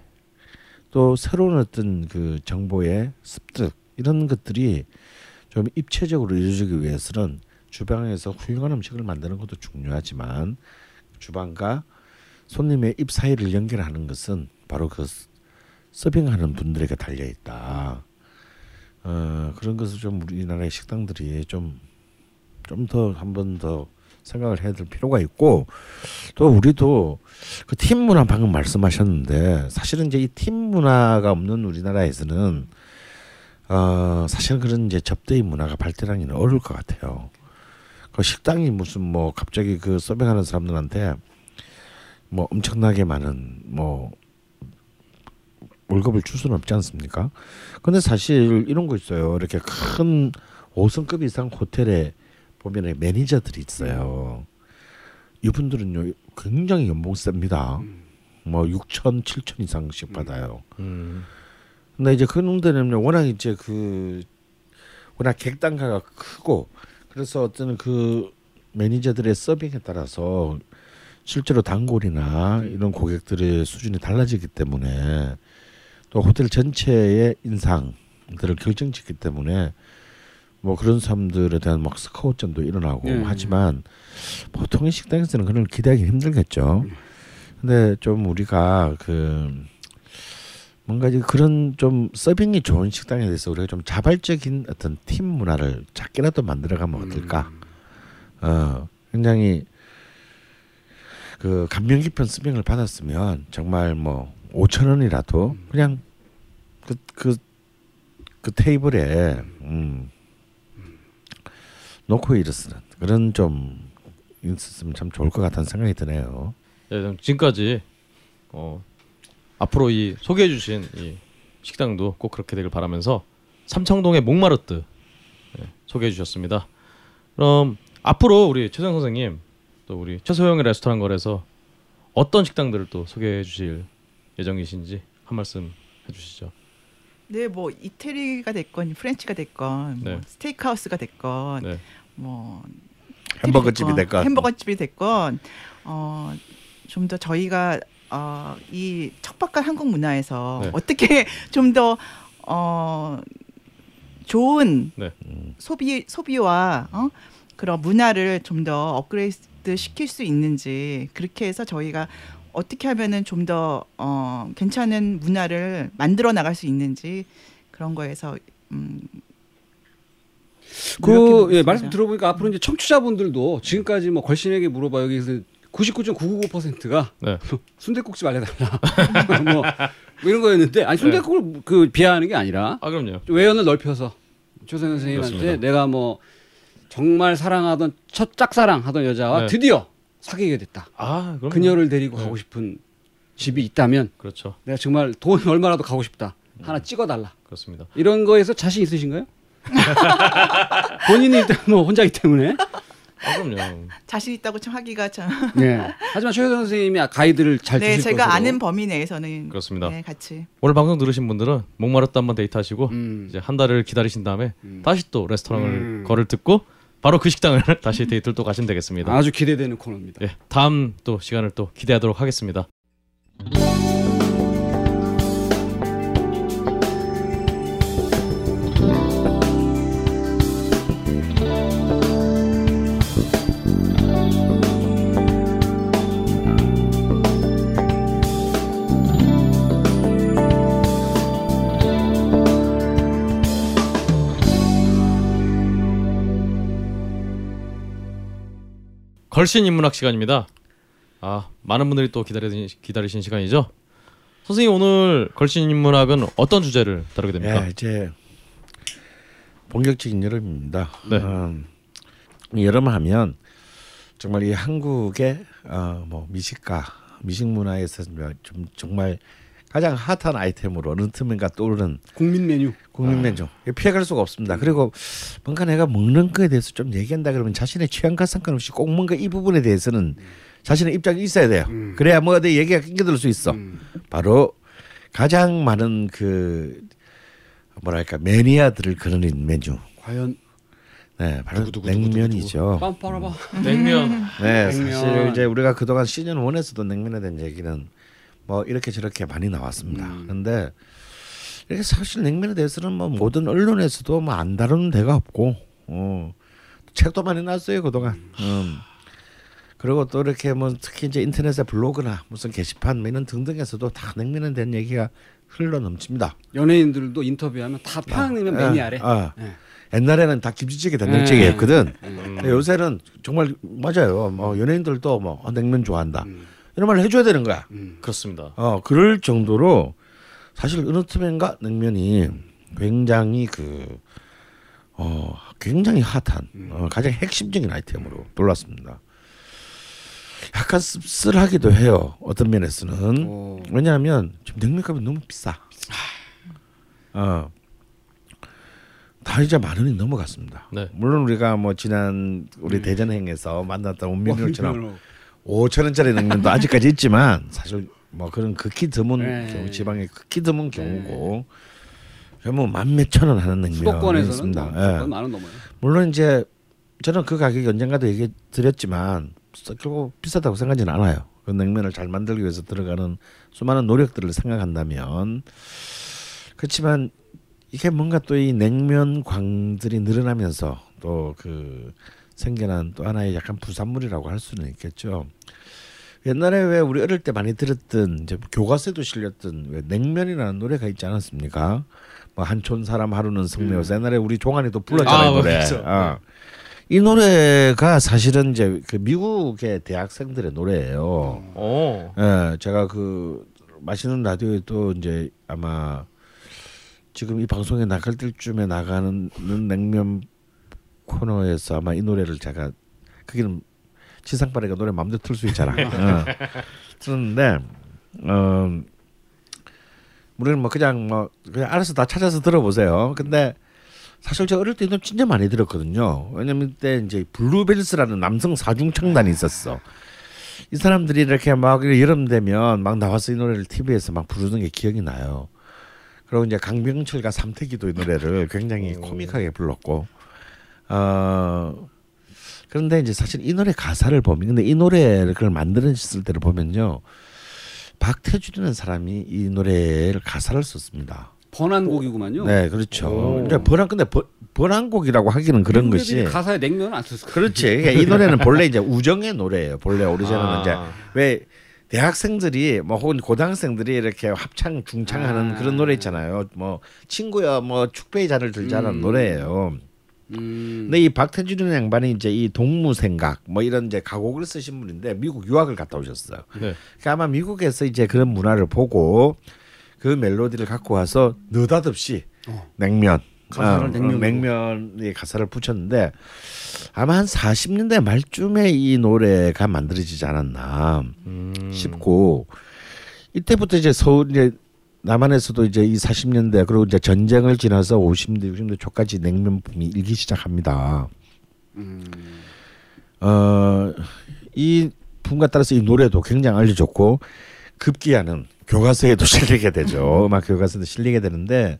또 새로운 어떤 그 정보의 습득 이런 것들이 좀 입체적으로 이루어지기 위해서는 주방에서 훌륭한 음식을 만드는 것도 중요하지만 주방과 손님의 입 사이를 연결하는 것은 바로 그 서- 서빙하는 분들에게 달려 있다. 어, 그런 것을 좀 우리나라의 식당들이 좀 좀 더 한 번 더 생각을 해야 될 필요가 있고 또 우리도 그 팀 문화 방금 말씀하셨는데 사실은 이제 이 팀 문화가 없는 우리나라에서는 어 사실은 그런 이제 접대의 문화가 발달하기는 어려울 것 같아요. 그 식당이 무슨 뭐 갑자기 그 서빙하는 사람들한테 뭐 엄청나게 많은 뭐 월급을 줄 수는 없지 않습니까? 근데 사실 이런 거 있어요. 이렇게 큰 5성급 이상 호텔에 보면 매니저들이 있어요. 이분들은요 굉장히 연봉 셉니다. 뭐 6천, 7천 이상씩 받아요. 음. 근데 이제 그놈들은 워낙 이제 그 워낙 객단가가 크고 그래서 어떤 그 매니저들의 서빙에 따라서 실제로 단골이나 이런 고객들의 수준이 달라지기 때문에 또 호텔 전체의 인상들을 결정짓기 때문에 뭐 그런 사람들에 대한 막 스카우트전도 일어나고 예. 하지만 보통의 식당에서는 그런 걸 기대하기 힘들겠죠. 근데 좀 우리가 그 뭔가 이제 그런 좀 서빙이 좋은 식당에 대해서 우리가 좀 자발적인 어떤 팀 문화를 작게라도 만들어가면 어떨까? 어, 굉장히 그 감명 깊은 서빙을 받았으면 정말 뭐 5천 원이라도 그냥 그그그 테이블에 음 놓고 일었으는 그런 좀 있었으면 참 좋을 것 같다는 생각이 드네요. 예, 그럼 지금까지 어, 앞으로 이 소개해 주신 이 식당도 꼭 그렇게 되길 바라면서 삼청동의 목마르트 예, 소개해 주셨습니다. 그럼 앞으로 우리 최성 선생님 또 우리 최소영의 레스토랑 거래서 어떤 식당들을 또 소개해 주실 예정이신지 한 말씀 해주시죠. 네, 뭐 이태리가 됐건 프렌치가 됐건 뭐 네. 스테이크하우스가 됐건 네. 뭐 햄버거 집이 됐건 햄버거 집이 됐건 어, 좀 더 저희가 어, 이 척박한 한국 문화에서 네. 어떻게 좀 더 어, 좋은 네. 소비 소비와 어? 그런 문화를 좀 더 업그레이드 시킬 수 있는지 그렇게 해서 저희가 어떻게 하면은 좀 더 어, 괜찮은 문화를 만들어 나갈 수 있는지 그런 거에서 음, 그. 예, 말씀 들어보니까 앞으로 이제 청취자분들도 지금까지 뭐 걸신에게 물어봐 여기서 99.999%가 네. 순대국집 알려달라 뭐, 뭐 이런 거였는데 아니 순대국을 그 비하하는 게 아니라 아 그럼요. 외연을 넓혀서 조선 선생님한테 그렇습니다. 내가 뭐 정말 사랑하던 첫 짝사랑 하던 여자와 네. 드디어 사귀게 됐다. 아 그럼 그녀를 데리고 네. 가고 싶은 집이 있다면 그렇죠. 내가 정말 돈 얼마라도 가고 싶다. 하나 찍어달라. 그렇습니다. 이런 거에서 자신 있으신가요? 본인이 일단 뭐 혼자기 때문에. 아 그럼요. 자신 있다고 좀 하기가 참. 네. 하지만 최효선 선생님이 가이드를 잘 네, 주실 제가 것으로. 아는 범위 내에서는 그렇습니다. 네, 같이. 오늘 방송 들으신 분들은 목마르트 한번 데이트하시고 음. 이제 한 달을 기다리신 다음에 다시 또 레스토랑을 음. 거를 듣고 바로 그 식당을 다시 데이트를 또 가시면 되겠습니다. 아주 기대되는 코너입니다. 예, 다음 또 시간을 또 기대하도록 하겠습니다. 걸신 인문학 시간입니다. 아 많은 분들이 또 기다리신 기다리신 시간이죠. 선생님 오늘 걸신 인문학은 어떤 주제를 다루게 됩니까? 예, 이제 본격적인 여름입니다. 네. 음, 이 여름 하면 정말 이 한국의 어, 뭐 미식가 미식 문화에서 좀 정말 가장 핫한 아이템으로 어느 틈인가 떠오르는 국민 메뉴. 국민 메뉴 피해갈 수가 없습니다. 그리고 뭔가 내가 먹는 거에 대해서 좀 얘기한다 그러면 자신의 취향과 상관없이 꼭 뭔가 이 부분에 대해서는 자신의 입장이 있어야 돼요. 그래야 뭐 어디 얘기가 끼어들 수 있어. 바로 가장 많은 그 뭐랄까 매니아들을 그리는 메뉴. 과연 네, 바로 냉면이죠. 빰 빨아봐. 냉면. 네, 냉면. 사실 이제 우리가 그동안 시즌 1에서도 냉면에 대한 얘기는 뭐 이렇게 저렇게 많이 나왔습니다. 그런데 이렇게 사실 냉면에 대해서는 뭐 모든 언론에서도 뭐 안 다루는 데가 없고, 어, 책도 많이 났어요 그동안. 음. 그리고 또 이렇게 뭐 특히 이제 인터넷에 블로그나 무슨 게시판 뭐 이런 등등에서도 다 냉면에 대한 얘기가 흘러 넘칩니다. 연예인들도 인터뷰하면 다 평양냉면 매니아래. 아, 네. 옛날에는 다 김치찌개 된장찌개였거든. 근데 요새는 정말 맞아요. 뭐 연예인들도 뭐 아, 냉면 좋아한다. 이런 말을 해줘야 되는 거야. 그렇습니다. 어 그럴 정도로 사실 어느 틈엔가 냉면이 굉장히 그 어, 굉장히 핫한 어, 가장 핵심적인 아이템으로 놀랐습니다. 약간 씁쓸하기도 해요. 어떤 면에서는 오. 왜냐하면 지금 냉면값이 너무 비싸. 어. 다 이제 만 원이 넘어갔습니다. 네. 물론 우리가 뭐 지난 우리 대전행에서 만났던 온밀물처럼 뭐, 5천 원짜리 냉면도 아직까지 있지만 사실 뭐 그런 극히 드문 네. 경우 지방의 극히 드문 경우고 뭐만 몇천 원 하는 냉면이 있습니다. 뭐 예. 만원 넘어요. 물론 이제 저는 그 가격이 언젠가도 얘기 드렸지만 결국 비싸다고 생각하지는 않아요. 그 냉면을 잘 만들기 위해서 들어가는 수많은 노력들을 생각한다면 그렇지만 이게 뭔가 또 이 냉면 광들이 늘어나면서 또그 생겨난 또 하나의 약간 부산물이라고 할 수는 있겠죠. 옛날에 왜 우리 어릴 때 많이 들었던 이제 교과서에도 실렸던 왜 냉면이라는 노래가 있지 않았습니까? 뭐 한촌 사람 하루는 성내어서 옛날에 우리 종환이도 불렀잖아요 아, 노래. 맞죠. 어. 이 노래가 사실은 이제 그 미국의 대학생들의 노래예요. 오. 예, 제가 그 마시는 라디오에 또 이제 아마 지금 이 방송에 나갈 때쯤에 나가는 냉면 코너에서 아마 이 노래를 제가 그게는 지상파래가 노래 마음대로 틀 수 있잖아. 어. 틀었는데 어 우리는 뭐 그냥 뭐 그냥 알아서 다 찾아서 들어보세요. 근데 사실 제가 어릴 때이 노래 진짜 많이 들었거든요. 왜냐면 그때 이제 블루벨스라는 남성 사중 창단이 있었어. 이 사람들이 이렇게 막 여름 되면 막 나와서 이 노래를 TV에서 막 부르는 게 기억이 나요. 그리고 이제 강병철과 삼태기도 이 노래를 굉장히 코믹하게 불렀고, 어 그런데 이제 사실 이 노래 가사를 보면, 근데 이 노래를 그걸 만들었을 때를 보면요, 박태준이라는 사람이 이 노래를 가사를 썼습니다. 번안 곡이구만요. 네, 그렇죠. 오. 이제 번안 근데 번- 번안곡이라고 하기는 그런 것이 가사에 냉면은 안 썼을 거예요. 그렇지. 그러니까 이 노래는 본래 이제 우정의 노래예요. 본래 오리지널은 아. 이제 왜 대학생들이 뭐 혹은 고등학생들이 이렇게 합창 중창하는 아. 그런 노래 있잖아요. 뭐 친구야 뭐 축배의 잔을 들자는 음. 노래예요. 음. 근데 이 박태준이라는 양반이 이제 이 동무 생각 뭐 이런 이제 가곡을 쓰신 분인데 미국 유학을 갔다 오셨어요. 네. 그러니까 아마 미국에서 이제 그런 문화를 보고 그 멜로디를 갖고 와서 느닷없이 어. 냉면 가사를 어, 냉면으로. 냉면의 가사를 붙였는데 아마 한 40년대 말쯤에 이 노래가 만들어지지 않았나 음. 싶고 이때부터 이제 서울 이제 남한에서도 이제 이 40년대 그리고 이제 전쟁을 지나서 50대 60대 초까지 냉면 붐이 일기 시작합니다. 음. 어이 붐과 따라서 이 노래도 굉장히 알려졌고 급기야는 교과서에도 실리게 되죠. 음악 교과서에도 실리게 되는데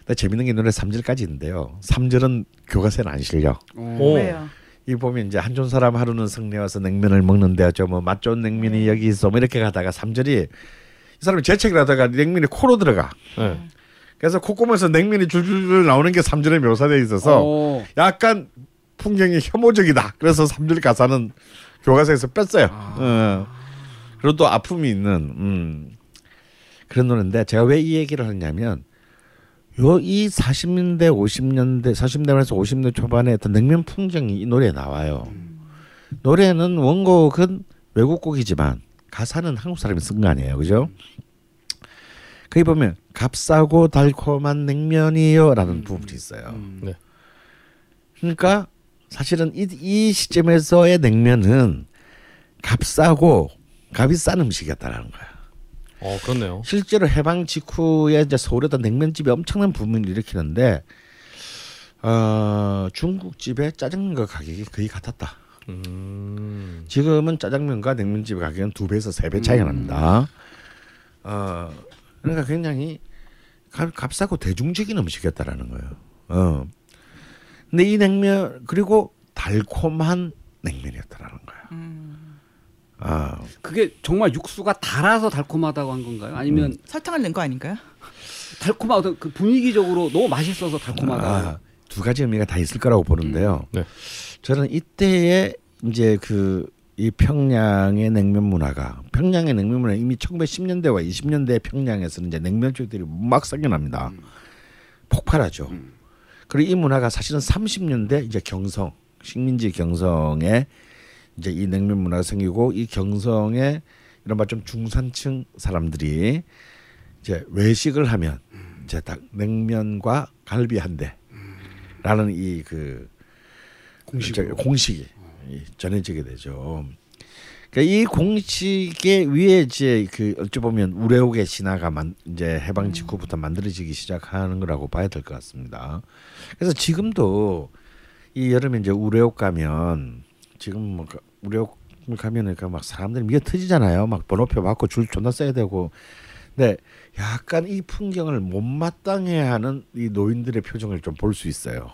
근데 재밌는 게이 노래 3절까지 있는데요. 3절은 교과서에는 안 실려. 오. 왜요? 이 보면 이제 한 촌 사람 하루는 성내 와서 냉면을 먹는데 저뭐맛 좋은 냉면이 여기 있어 뭐 이렇게 가다가 3절이 이 사람이 재채기를 하다가 냉면이 코로 들어가. 네. 그래서 콧구멍에서 냉면이 줄줄줄 나오는 게 3절에 묘사되어 있어서 어. 약간 풍경이 혐오적이다. 그래서 3절 가사는 교과서에서 뺐어요. 어. 그리고 또 아픔이 있는 음. 그런 노래인데 제가 왜 이 얘기를 하냐면 요이 40년대 50년대 40년대에서 50년대 초반에 어떤 냉면 풍경이 이 노래에 나와요. 노래는 원곡은 외국 곡이지만 가사는 한국 사람이 쓴 거 아니에요. 그죠? 거기 보면 값싸고 달콤한 냉면이요라는 부분이 있어요. 음. 네. 그러니까 사실은 이, 이 시점에서의 냉면은 값싸고 값이 싼 음식이었다라는 거야. 어 그렇네요. 실제로 해방 직후에 이제 서울에다 냉면집이 엄청난 붐을 일으키는데 어, 중국집의 짜장면과 가격이 거의 같았다. 음. 지금은 짜장면과 냉면집 가격은 두 배에서 세 배 차이가 납니다. 어, 그러니까 굉장히 값, 값싸고 대중적인 음식이었다라는 거예요. 어. 근데 이 냉면 그리고 달콤한 냉면이었다라는 거야. 아, 그게 정말 육수가 달아서 달콤하다고 한 건가요? 아니면 설탕을 넣은 거 아닌가요? 달콤한 어떤 그 분위기적으로 너무 맛있어서 달콤하다. 아, 두 가지 의미가 다 있을 거라고 보는데요. 네. 저는 이때에 이제 그 이 평양의 냉면 문화가 평양의 냉면 문화 이미 1910년대와 20년대 평양에서는 이제 냉면집들이 막 생겨납니다. 폭발하죠. 그리고 이 문화가 사실은 30년대 이제 경성 식민지 경성에 이제 이 냉면 문화가 생기고 이 경성에 이른바 좀 중산층 사람들이 이제 외식을 하면 이제 딱 냉면과 갈비 한 대 라는 이 그 공식 공식이 이 전해지게 되죠. 그러니까 이 공식에 위에 이제 그 어찌 보면 우레옥의 신화가 만 이제 해방 직후부터 만들어지기 시작하는 거라고 봐야 될 것 같습니다. 그래서 지금도 이 여름에 이제 우레옥 가면 지금 뭐그 우레옥 가면은 그막 사람들이 미어 터지잖아요. 막 번호표 받고 줄 존나 써야 되고. 근데 약간 이 풍경을 못마땅해 하는 이 노인들의 표정을 좀 볼 수 있어요.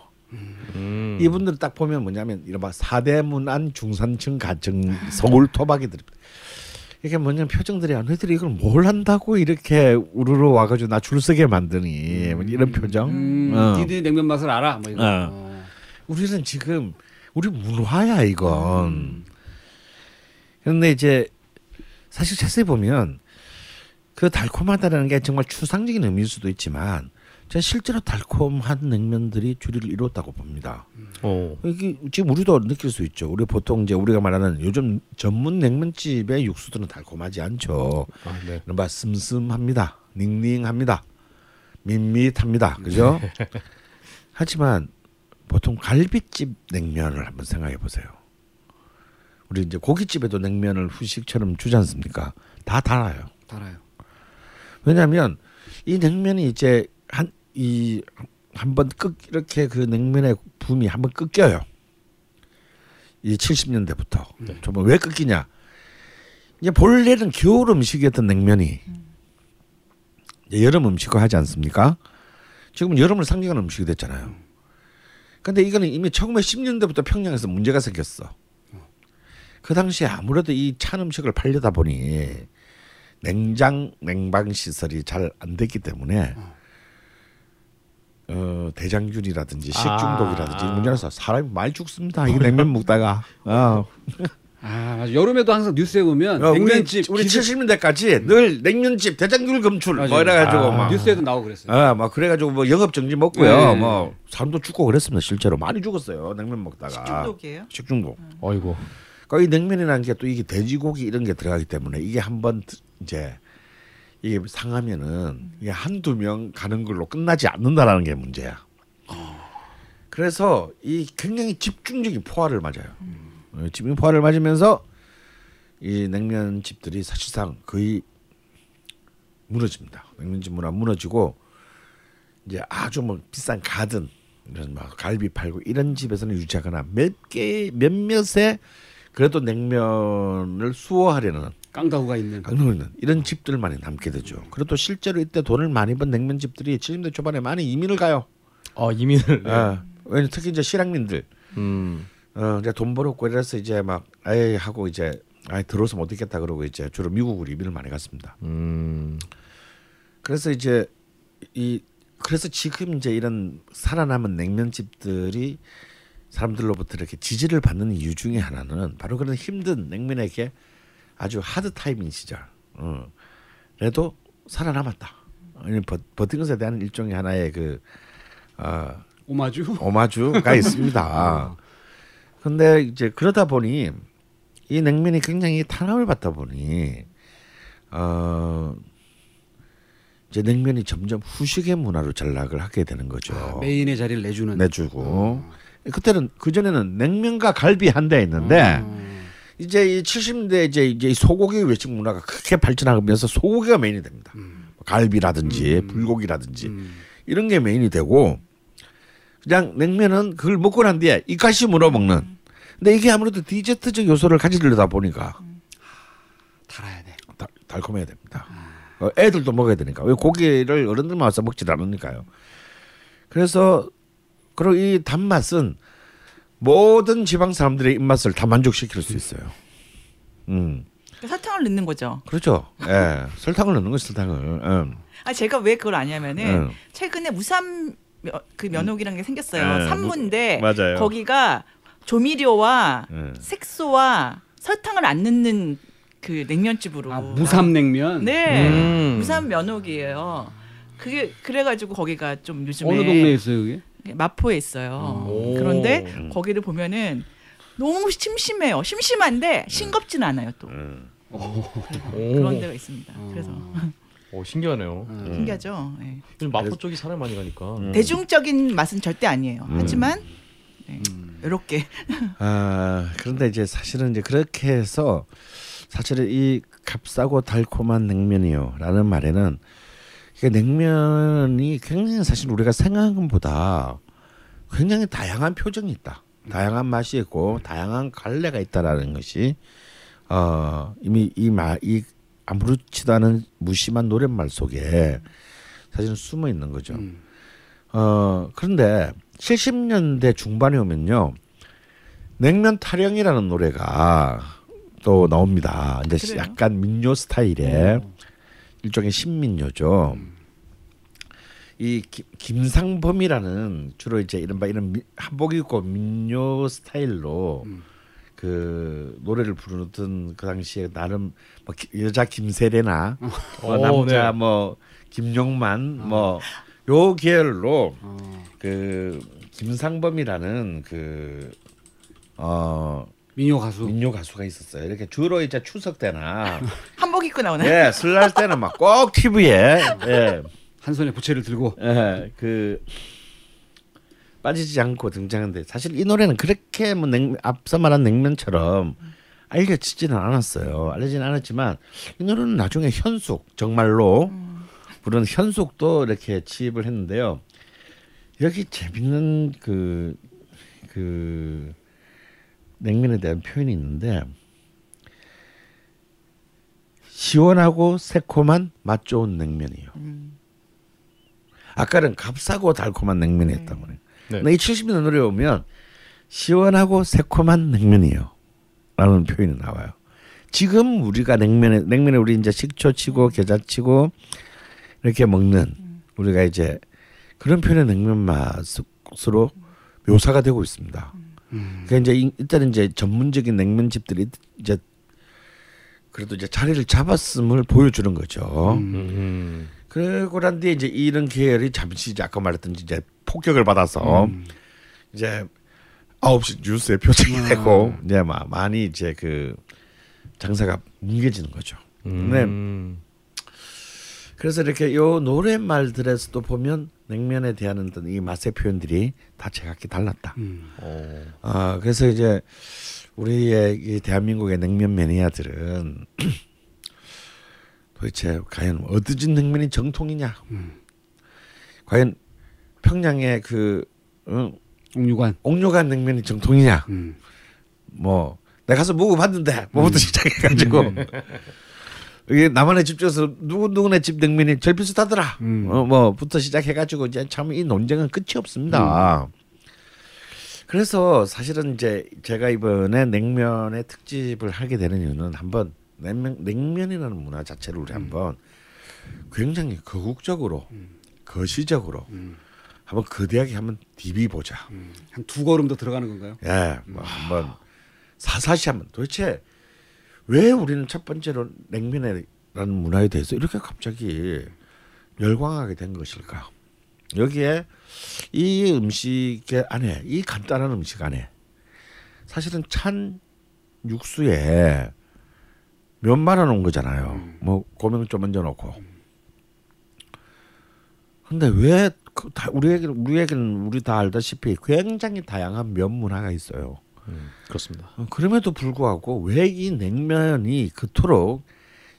음. 이분들 딱 보면 뭐냐면 이른바 사대문안 중산층 가정 서울 토박이들 이게 뭐냐면 표정들이 아 너희들이 이걸 뭘 한다고 이렇게 우르르 와가지고 나 줄 서게 만드니 뭐 이런 표정 음, 어. 니들이 냉면 맛을 알아. 뭐 이거. 어. 어. 우리는 지금 우리 문화야 이건 그런데 이제 사실 자세히 보면 그 달콤하다라는 게 정말 추상적인 의미일 수도 있지만 저는 실제로 달콤한 냉면들이 주류를 이뤘다고 봅니다. 어. 이게 지금 우리도 느낄 수 있죠. 우리 보통 이제 우리가 말하는 요즘 전문 냉면집의 육수들은 달콤하지 않죠. 아, 네. 이른바 슴슴합니다. 닝닝합니다. 밋밋합니다. 그죠? 하지만 보통 갈비집 냉면을 한번 생각해 보세요. 우리 이제 고깃집에도 냉면을 후식처럼 주지 않습니까? 다 달아요. 달아요. 왜냐하면 이 냉면이 이제 한 이 한번 끄 이렇게 그 냉면의 붐이 한번 끊겨요. 이 70년대부터 정말 왜 끊기냐? 이제 본래는 겨울 음식이었던 냉면이 이제 여름 음식화 하지 않습니까? 지금 여름을 상징하는 음식이 됐잖아요. 근데 이거는 이미 1910년대부터 평양에서 문제가 생겼어. 그 당시에 아무래도 이 찬 음식을 팔려다 보니 냉장 냉방 시설이 잘 안 됐기 때문에 어 대장균이라든지 식중독이라든지 아. 문제라서 사람이 많이 죽습니다. 이 냉면 먹다가 어. 아 맞아. 여름에도 항상 뉴스에 보면 어, 우리 냉면집 우리 기습- 70년대까지 늘 냉면집 대장균 검출 맞아요. 뭐 이래가지고 아. 막 뉴스에도 나오고 그랬어요. 아, 막 그래가지고 뭐 영업 정지 먹고요. 네. 뭐 사람도 죽고 그랬습니다. 실제로 많이 죽었어요. 냉면 먹다가 식중독이에요? 식중독. 어이고. 그러니까 이 냉면이라는 게 또 이게 돼지고기 이런 게 들어가기 때문에 이게 한번 이제 이게 상하면은 이게 한두 명 가는 걸로 끝나지 않는다라는 게 문제야. 그래서 이 굉장히 집중적인 포화를 맞아요. 어, 집중 포화를 맞으면서 이 냉면 집들이 사실상 거의 무너집니다. 냉면집 문화 무너지고 이제 아주 뭐 비싼 가든 이런 막 갈비 팔고 이런 집에서는 유지하거나 몇 개 몇몇의 그래도 냉면을 수호하려는 깡다구가 있는. 강릉 있는 이런 집들만이 남게 되죠. 그리고 또 실제로 이때 돈을 많이 번 냉면 집들이 70대 초반에 많이 이민을 가요. 어 이민을. 네. 아, 왜냐 특히 이제 실향민들 음. 어 이제 돈 벌었고 이래서 이제 막 아예 하고 이제 아예 들어서 못 있겠다 그러고 이제 주로 미국으로 이민을 많이 갔습니다. 음. 그래서 이제 이 그래서 지금 이제 이런 살아남은 냉면집들이 사람들로부터 이렇게 지지를 받는 이유 중에 하나는 바로 그런 힘든 냉면에게 아주 하드 타임인 시절. 어. 그래도 살아남았다. 버, 버틴 것에 대한 일종의 하나의 그 어, 오마주. 오마주가 있습니다. 근데 이제 그러다 보니 이 냉면이 굉장히 탄압을 받다 보니 어 이제 냉면이 점점 후식의 문화로 전락을 하게 되는 거죠. 아, 메인의 자리를 내주는. 내주고 그때는 그 전에는 냉면과 갈비 한 대 있는데 음. 이제 이 70년대 이제 이제 이 소고기 외식 문화가 크게 발전하면서 소고기가 메인이 됩니다. 갈비라든지 불고기라든지 이런 게 메인이 되고 그냥 냉면은 그걸 먹고 난 뒤에 이까시 물어 먹는. 근데 이게 아무래도 디저트적 요소를 가지려다 보니까 달아야 돼. 달, 달콤해야 됩니다. 어, 애들도 먹어야 되니까. 왜 고기를 어른들만 와서 먹질 않으니까요. 그래서 그리고 이 단맛은 모든 지방 사람들의 입맛을 다 만족시킬 수 있어요. 음, 설탕을 넣는 거죠. 그렇죠. 예, 설탕을 넣는 거 설탕을. 음. 아 제가 왜 그걸 아냐면은 음. 최근에 무삼 면- 그 면옥이라는 게 생겼어요. 네, 산문인데 무- 맞아요. 거기가 조미료와 음. 색소와 설탕을 안 넣는 그 냉면집으로. 아, 무삼냉면. 네, 음. 무삼 면옥이에요. 그게 그래가지고 거기가 좀 요즘에 어느 동네에 있어요, 그게? 마포에 있어요. 오. 그런데 음. 거기를 보면은 너무 심심해요. 심심한데 싱겁진 않아요 또 음. 그런 데가 있습니다. 그래서 오, 신기하네요. 음. 신기하죠. 예. 요즘 마포 쪽이 사람 많이 가니까. 음. 대중적인 맛은 절대 아니에요. 하지만 네, 음. 이렇게 아 그런데 이제 사실은 이제 그렇게 해서 사실은 이 값싸고 달콤한 냉면이요라는 말에는 이게 냉면이 굉장히 사실 우리가 생각한 것보다 굉장히 다양한 표정이 있다. 다양한 맛이 있고 다양한 갈래가 있다라는 것이 어 이미 이말이 아무렇지도 않은 무심한 노랫말 속에 사실은 숨어 있는 거죠. 음. 어 그런데 70년대 중반에 오면요 냉면 타령이라는 노래가 또 나옵니다. 이제 그래요? 약간 민요 스타일의 일종의 신민요죠. 이 기- 김상범이라는 주로 이제 이른바 이런 미- 한복 입고 민요 스타일로 그 노래를 부르던 그 당시에 나름 뭐 기- 여자 김세례나 뭐 오, 남자 네. 뭐 김용만 뭐요 계열로 어. 그 김상범이라는 그 어, 민요 가수. 민요 가수가 있었어요. 이렇게 주로 이제 추석 때나 한복 입고 나오나요? 예, 설날 때는 막 꼭 TV에 예, 한 손에 부채를 들고. 예, 그 빠지지 않고 등장하는데 사실 이 노래는 그렇게 뭐 냉, 앞서 말한 냉면처럼 알려지지는 않았어요. 알려지는 않았지만 이 노래는 나중에 현숙 정말로 부르는 현숙도 이렇게 취입을 했는데요. 여기 재밌는 그, 그 냉면에 대한 표현이 있는데 시원하고 새콤한 맛 좋은 냉면이요. 아까는 값싸고 달콤한 말이에요. 네. 근데 이 70년대 노래 보면 시원하고 새콤한 냉면이요. 라는 표현이 나와요. 지금 우리가 냉면에 냉면에 우리 이제 식초 치고 겨자 치고 이렇게 먹는 우리가 이제 그런 표현의 냉면 맛으로 묘사가 되고 있습니다. 그러니까 이제 이- 일단 이제 전문적인 냉면집들이 이제 그래도 이제 자리를 잡았음을 보여주는 거죠. 음. 그러고 난 뒤에 이제 이런 계열이 잠시 이제 아까 말했던 이제 폭격을 받아서 이제 9시 뉴스에 표적이 되고 이제 막 많이 이제 그 장사가 뭉개지는 거죠. 네. 음. 그래서 이렇게 요 노랫말들에서도 보면 냉면에 대한 어떤 이 맛의 표현들이 다 제각기 달랐다. 음. 어. 아 그래서 이제 우리의 이 대한민국의 냉면 매니아들은 도대체 과연 어디진 냉면이 정통이냐? 과연 평양의 그 어, 옥류관. 옥류관 냉면이 정통이냐? 음. 뭐 내가 가서 먹어봤는데 뭐부터 시작해가지고 이게 나만의 집중에서 누구 누구네 집 냉면이 제일 비슷하더라. 음. 어, 뭐부터 시작해가지고 이제 참 이 논쟁은 끝이 없습니다. 그래서 사실은 이제 제가 이번에 냉면의 특집을 하게 되는 이유는 한번 냉면 냉면이라는 문화 자체를 우리 한번 굉장히 거국적으로 거시적으로 한번 거대하게 한번 디비 보자. 한 두 걸음 더 들어가는 건가요? 예, 뭐 한번 사사시 한번 도대체 왜 우리는 첫 번째로 냉면이라는 문화에 대해서 이렇게 갑자기 열광하게 된 것일까? 여기에 이 음식의 안에 이 간단한 음식 안에 사실은 찬 육수에 면 말아 놓은 거잖아요. 뭐 고명 좀 얹어 놓고. 근데 왜그다 우리에게 우리에게는 우리 다 알다시피 굉장히 다양한 면 문화가 있어요. 음, 그렇습니다. 어, 그럼에도 불구하고 왜 이 냉면이 그토록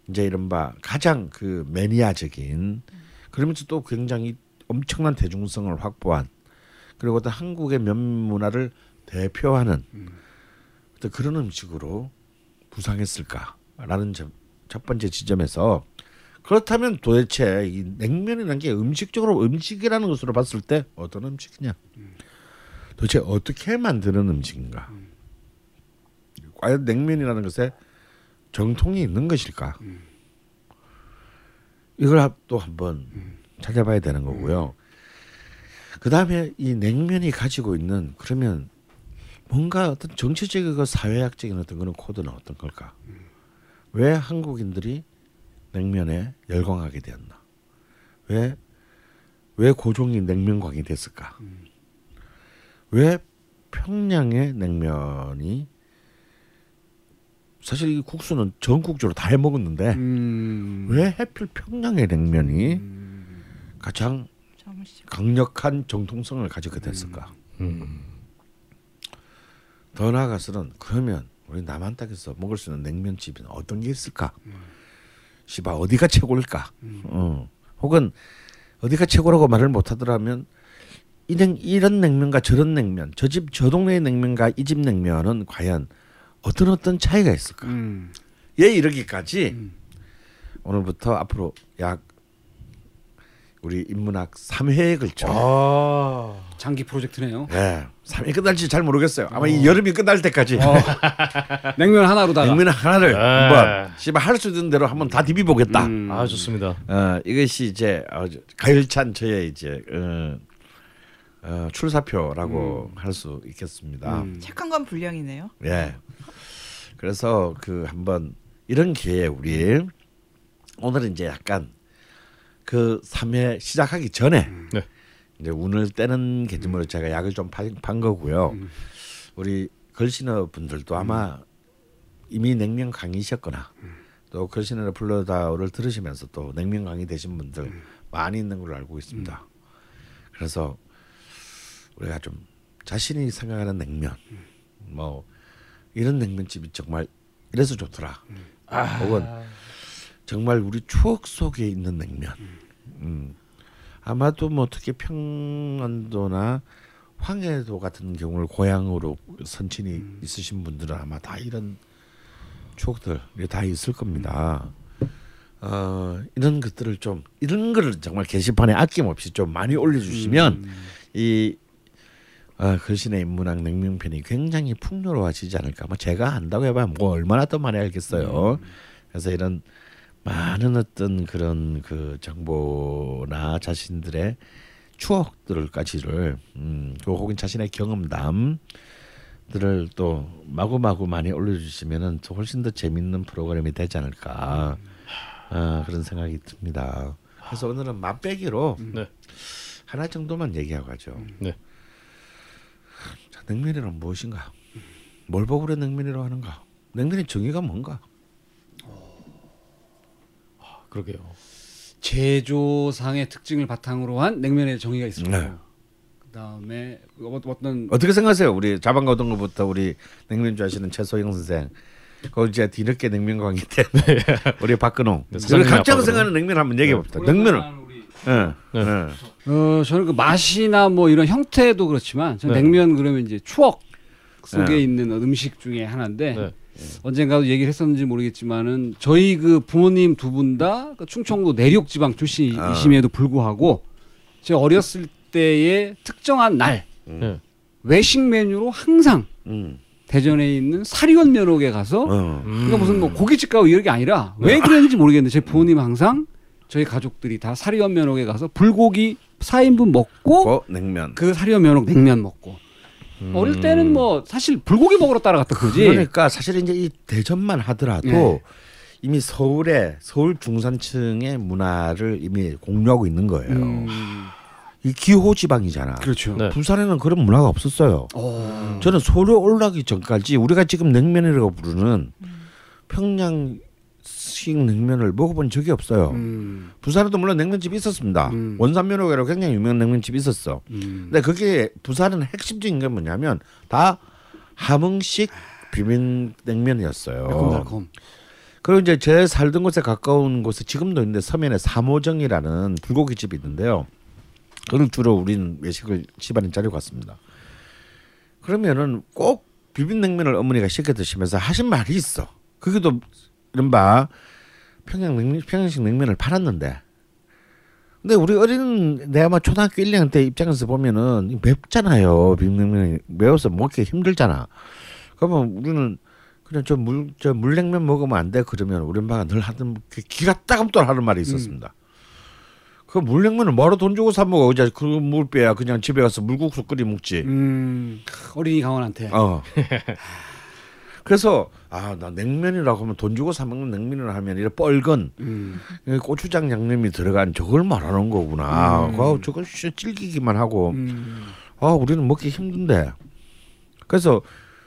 이제 이른바 가장 그 매니아적인 그러면서 또 굉장히 엄청난 대중성을 확보한 그리고 또 한국의 면 문화를 대표하는 어떤 그런 음식으로 부상했을까라는 점, 첫 번째 지점에서 그렇다면 도대체 이 냉면이라는 게 음식적으로 음식이라는 것으로 봤을 때 어떤 음식이냐? 도대체 어떻게 만드는 음식인가? 과연 냉면이라는 것에 정통이 있는 것일까? 이걸 또 한번 찾아봐야 되는 거고요. 그 다음에 이 냉면이 가지고 있는 그러면 뭔가 어떤 정치적이고 사회학적인 어떤 그런 코드는 어떤 걸까? 왜 한국인들이 냉면에 열광하게 되었나? 왜, 왜 고종이 냉면광이 됐을까? 왜 평양의 냉면이 사실 이 국수는 전국적으로 다 해 먹었는데 음. 왜 하필 평양의 냉면이 가장 잠시 강력한 정통성을 가지게 됐을까? 음. 더 나아가서는 그러면 우리 남한 땅에서 먹을 수 있는 냉면집은 어떤 게 있을까? 시바 어디가 최고일까? 어. 혹은 어디가 최고라고 말을 못하더라면 이 냉, 이런 냉면과 저런 냉면, 저 집 저 동네의 냉면과 이 집 냉면은 과연 어떤 어떤 차이가 있을까? 음. 예 이르기까지 오늘부터 앞으로 약 우리 인문학 3회에 걸쳐 아, 장기 프로젝트네요. 예, 3회 끝날지 잘 모르겠어요. 아마 이 여름이 끝날 때까지 냉면 하나로다가. 냉면 하나를 네. 한번 씨발 할 수 있는 대로 한번 다 디비 보겠다. 음. 아 좋습니다. 어, 이것이 이제 어, 저- 가열찬 저의 이제 어, 어, 출사표라고 할수 있겠습니다. 음. 착한 건 불량이네요. 예. 그래서 그 한번 이런 기회에 우리 오늘은 이제 약간 그 3회 시작하기 전에 네. 이제 운을 떼는 개념으로 제가 약을 좀 판, 판 거고요. 우리 걸신어 분들도 아마 이미 냉면 강의셨거나 또 걸신어 블러다우를 들으시면서 또 냉면 강의 되신 분들 많이 있는 걸로 알고 있습니다. 그래서 우리가 좀 자신이 생각하는 냉면 뭐 이런 냉면집이 정말 이래서 좋더라. 혹은 정말 우리 추억 속에 있는 냉면. 음. 아마도 뭐 특히 평안도나 황해도 같은 경우를 고향으로 선친이 있으신 분들은 아마 다 이런 추억들이 다 있을 겁니다. 어, 이런 것들을 좀 이런 거를 정말 게시판에 아낌없이 좀 많이 올려주시면 이 아, 글신의 인문학 냉면편이 굉장히 풍요로워지지 않을까. 뭐 제가 한다고 해봐야 뭐 얼마나 더 많이 알겠어요. 그래서 이런 많은 어떤 그런 그 정보나 자신들의 추억들을까지를 음, 그 혹은 자신의 경험담들을 또 마구마구 많이 올려주시면은 또 훨씬 더 재밌는 프로그램이 되지 않을까 아, 그런 생각이 듭니다. 그래서 오늘은 맛배기로 네. 하나 정도만 얘기하고 가죠. 네. 자, 냉면이란 무엇인가? 뭘 보고 그래 냉면이라고 하는가? 냉면의 정의가 뭔가? 그러게요. 제조상의 특징을 바탕으로 한 냉면의 정의가 있을 네. 그다음에 어- 어떤 어떻게 생각하세요? 우리 자방가 오던 것부터 우리 냉면 좋아하시는 최소영 선생. 그 이제 뒤늦게 냉면 강의 때 우리 박근홍. 네, 각자가. 생각하는 냉면 한번 얘기해 봅시다. 냉면을. 예. 네. 예. 어 저는 그 맛이나 뭐 이런 형태도 그렇지만 저는 네. 냉면 그러면 이제 추억 속에 네. 있는 음식 중에 하나인데 네. 언젠가도 얘기를 했었는지 모르겠지만은 저희 그 부모님 두 분 다 충청도 내륙 지방 출신이심에도 불구하고 제가 어렸을 때의 특정한 날 네. 외식 메뉴로 항상 음. 대전에 있는 사리원 면옥에 가서 어. 그러니까 무슨 뭐 고깃집 가고 이런 게 아니라 왜 그랬는지 모르겠는데 제 부모님 항상 저희 가족들이 다 사리원 면옥에 가서 불고기 4인분 먹고 그 냉면. 그 사리원 면옥 냉면 먹고 어릴 때는 뭐 사실 불고기 먹으러 따라갔던 거지. 그러니까 사실 이제 이 대전만 하더라도 네. 이미 서울의 서울 중산층의 문화를 이미 공유하고 있는 거예요. 음, 이 기호 지방이잖아. 그렇죠. 네. 부산에는 그런 문화가 없었어요. 어. 저는 서울에 올라가기 전까지 우리가 지금 냉면이라고 부르는 평양 식 냉면을 먹어본 적이 없어요. 음, 부산에도 물론 냉면집이 있었습니다. 음. 원산면허가로 굉장히 유명한 냉면집이 있었어. 음. 근데 그게 부산은 핵심적인 게 뭐냐면 다 함흥식 비빔 냉면이었어요. 매콤달콤. 그리고 이제 제 살던 곳에 가까운 곳에 지금도 있는데 서면에 삼호정이라는 불고기집이 있는데요. 그걸 주로 우린 외식을 집안에 차리고 갔습니다. 그러면은 꼭 비빔냉면을 어머니가 시켜 드시면서 하신 말이 있어. 그게도 이른바 평양 냉면, 평양식 냉면을 팔았는데. 근데 우리 어린 내 아마 초등학교 1학년 때 입장에서 보면은 맵잖아요. 비빔냉면이 매워서 먹기 힘들잖아. 그러면 우리는 그냥 저 물 저 물냉면 먹으면 안 돼 그러면 우리 엄마가 늘 하던 그 기가 따갑도록 하는 말이 있었습니다. 그 물냉면을 뭐로 돈 주고 사 먹어 이제 그 물 빼야 그냥 집에 가서 물국수 끓이 먹지. 음, 어린이 강원한테. 어. 그래서 아 나 냉면이라고 하면 돈 주고 사 먹는 냉면이라 하면 이래 뻘건 음. 고추장 양념이 들어간 저걸 말하는 거구나. 음. 아, 저걸 진짜 질기기만 하고 음. 아 우리는 먹기 힘든데 그래서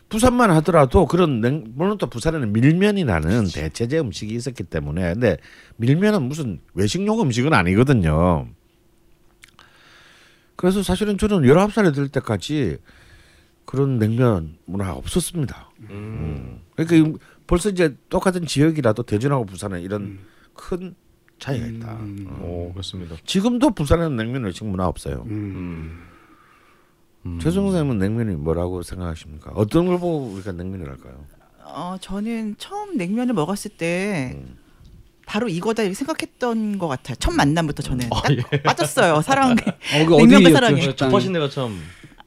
부산만 하더라도 그런 냉 물론 또 부산에는 밀면이라는 대체제 음식이 있었기 때문에 근데 밀면은 무슨 외식용 음식은 아니거든요. 그래서 사실은 저는 19살이 될 때까지 그런 냉면 문화가 없었습니다. 음. 그러니까 이- 벌써 이제 똑같은 지역이라도 대전하고 부산은 이런 큰 차이가 있다. 음. 어. 오 그렇습니다. 지금도 부산에는 냉면 외식 문화 없어요. 음. 음. 최성 선생님은 냉면이 뭐라고 생각하십니까? 어떤 걸 보고 우리가 냉면이랄까요? 어, 저는 처음 냉면을 먹었을 때 음. 바로 이거다 이렇게 생각했던 것 같아요. 첫 만남부터 저는 아, 딱 예. 빠졌어요. 사랑. 어, 그 냉면과? 접하신 데가 참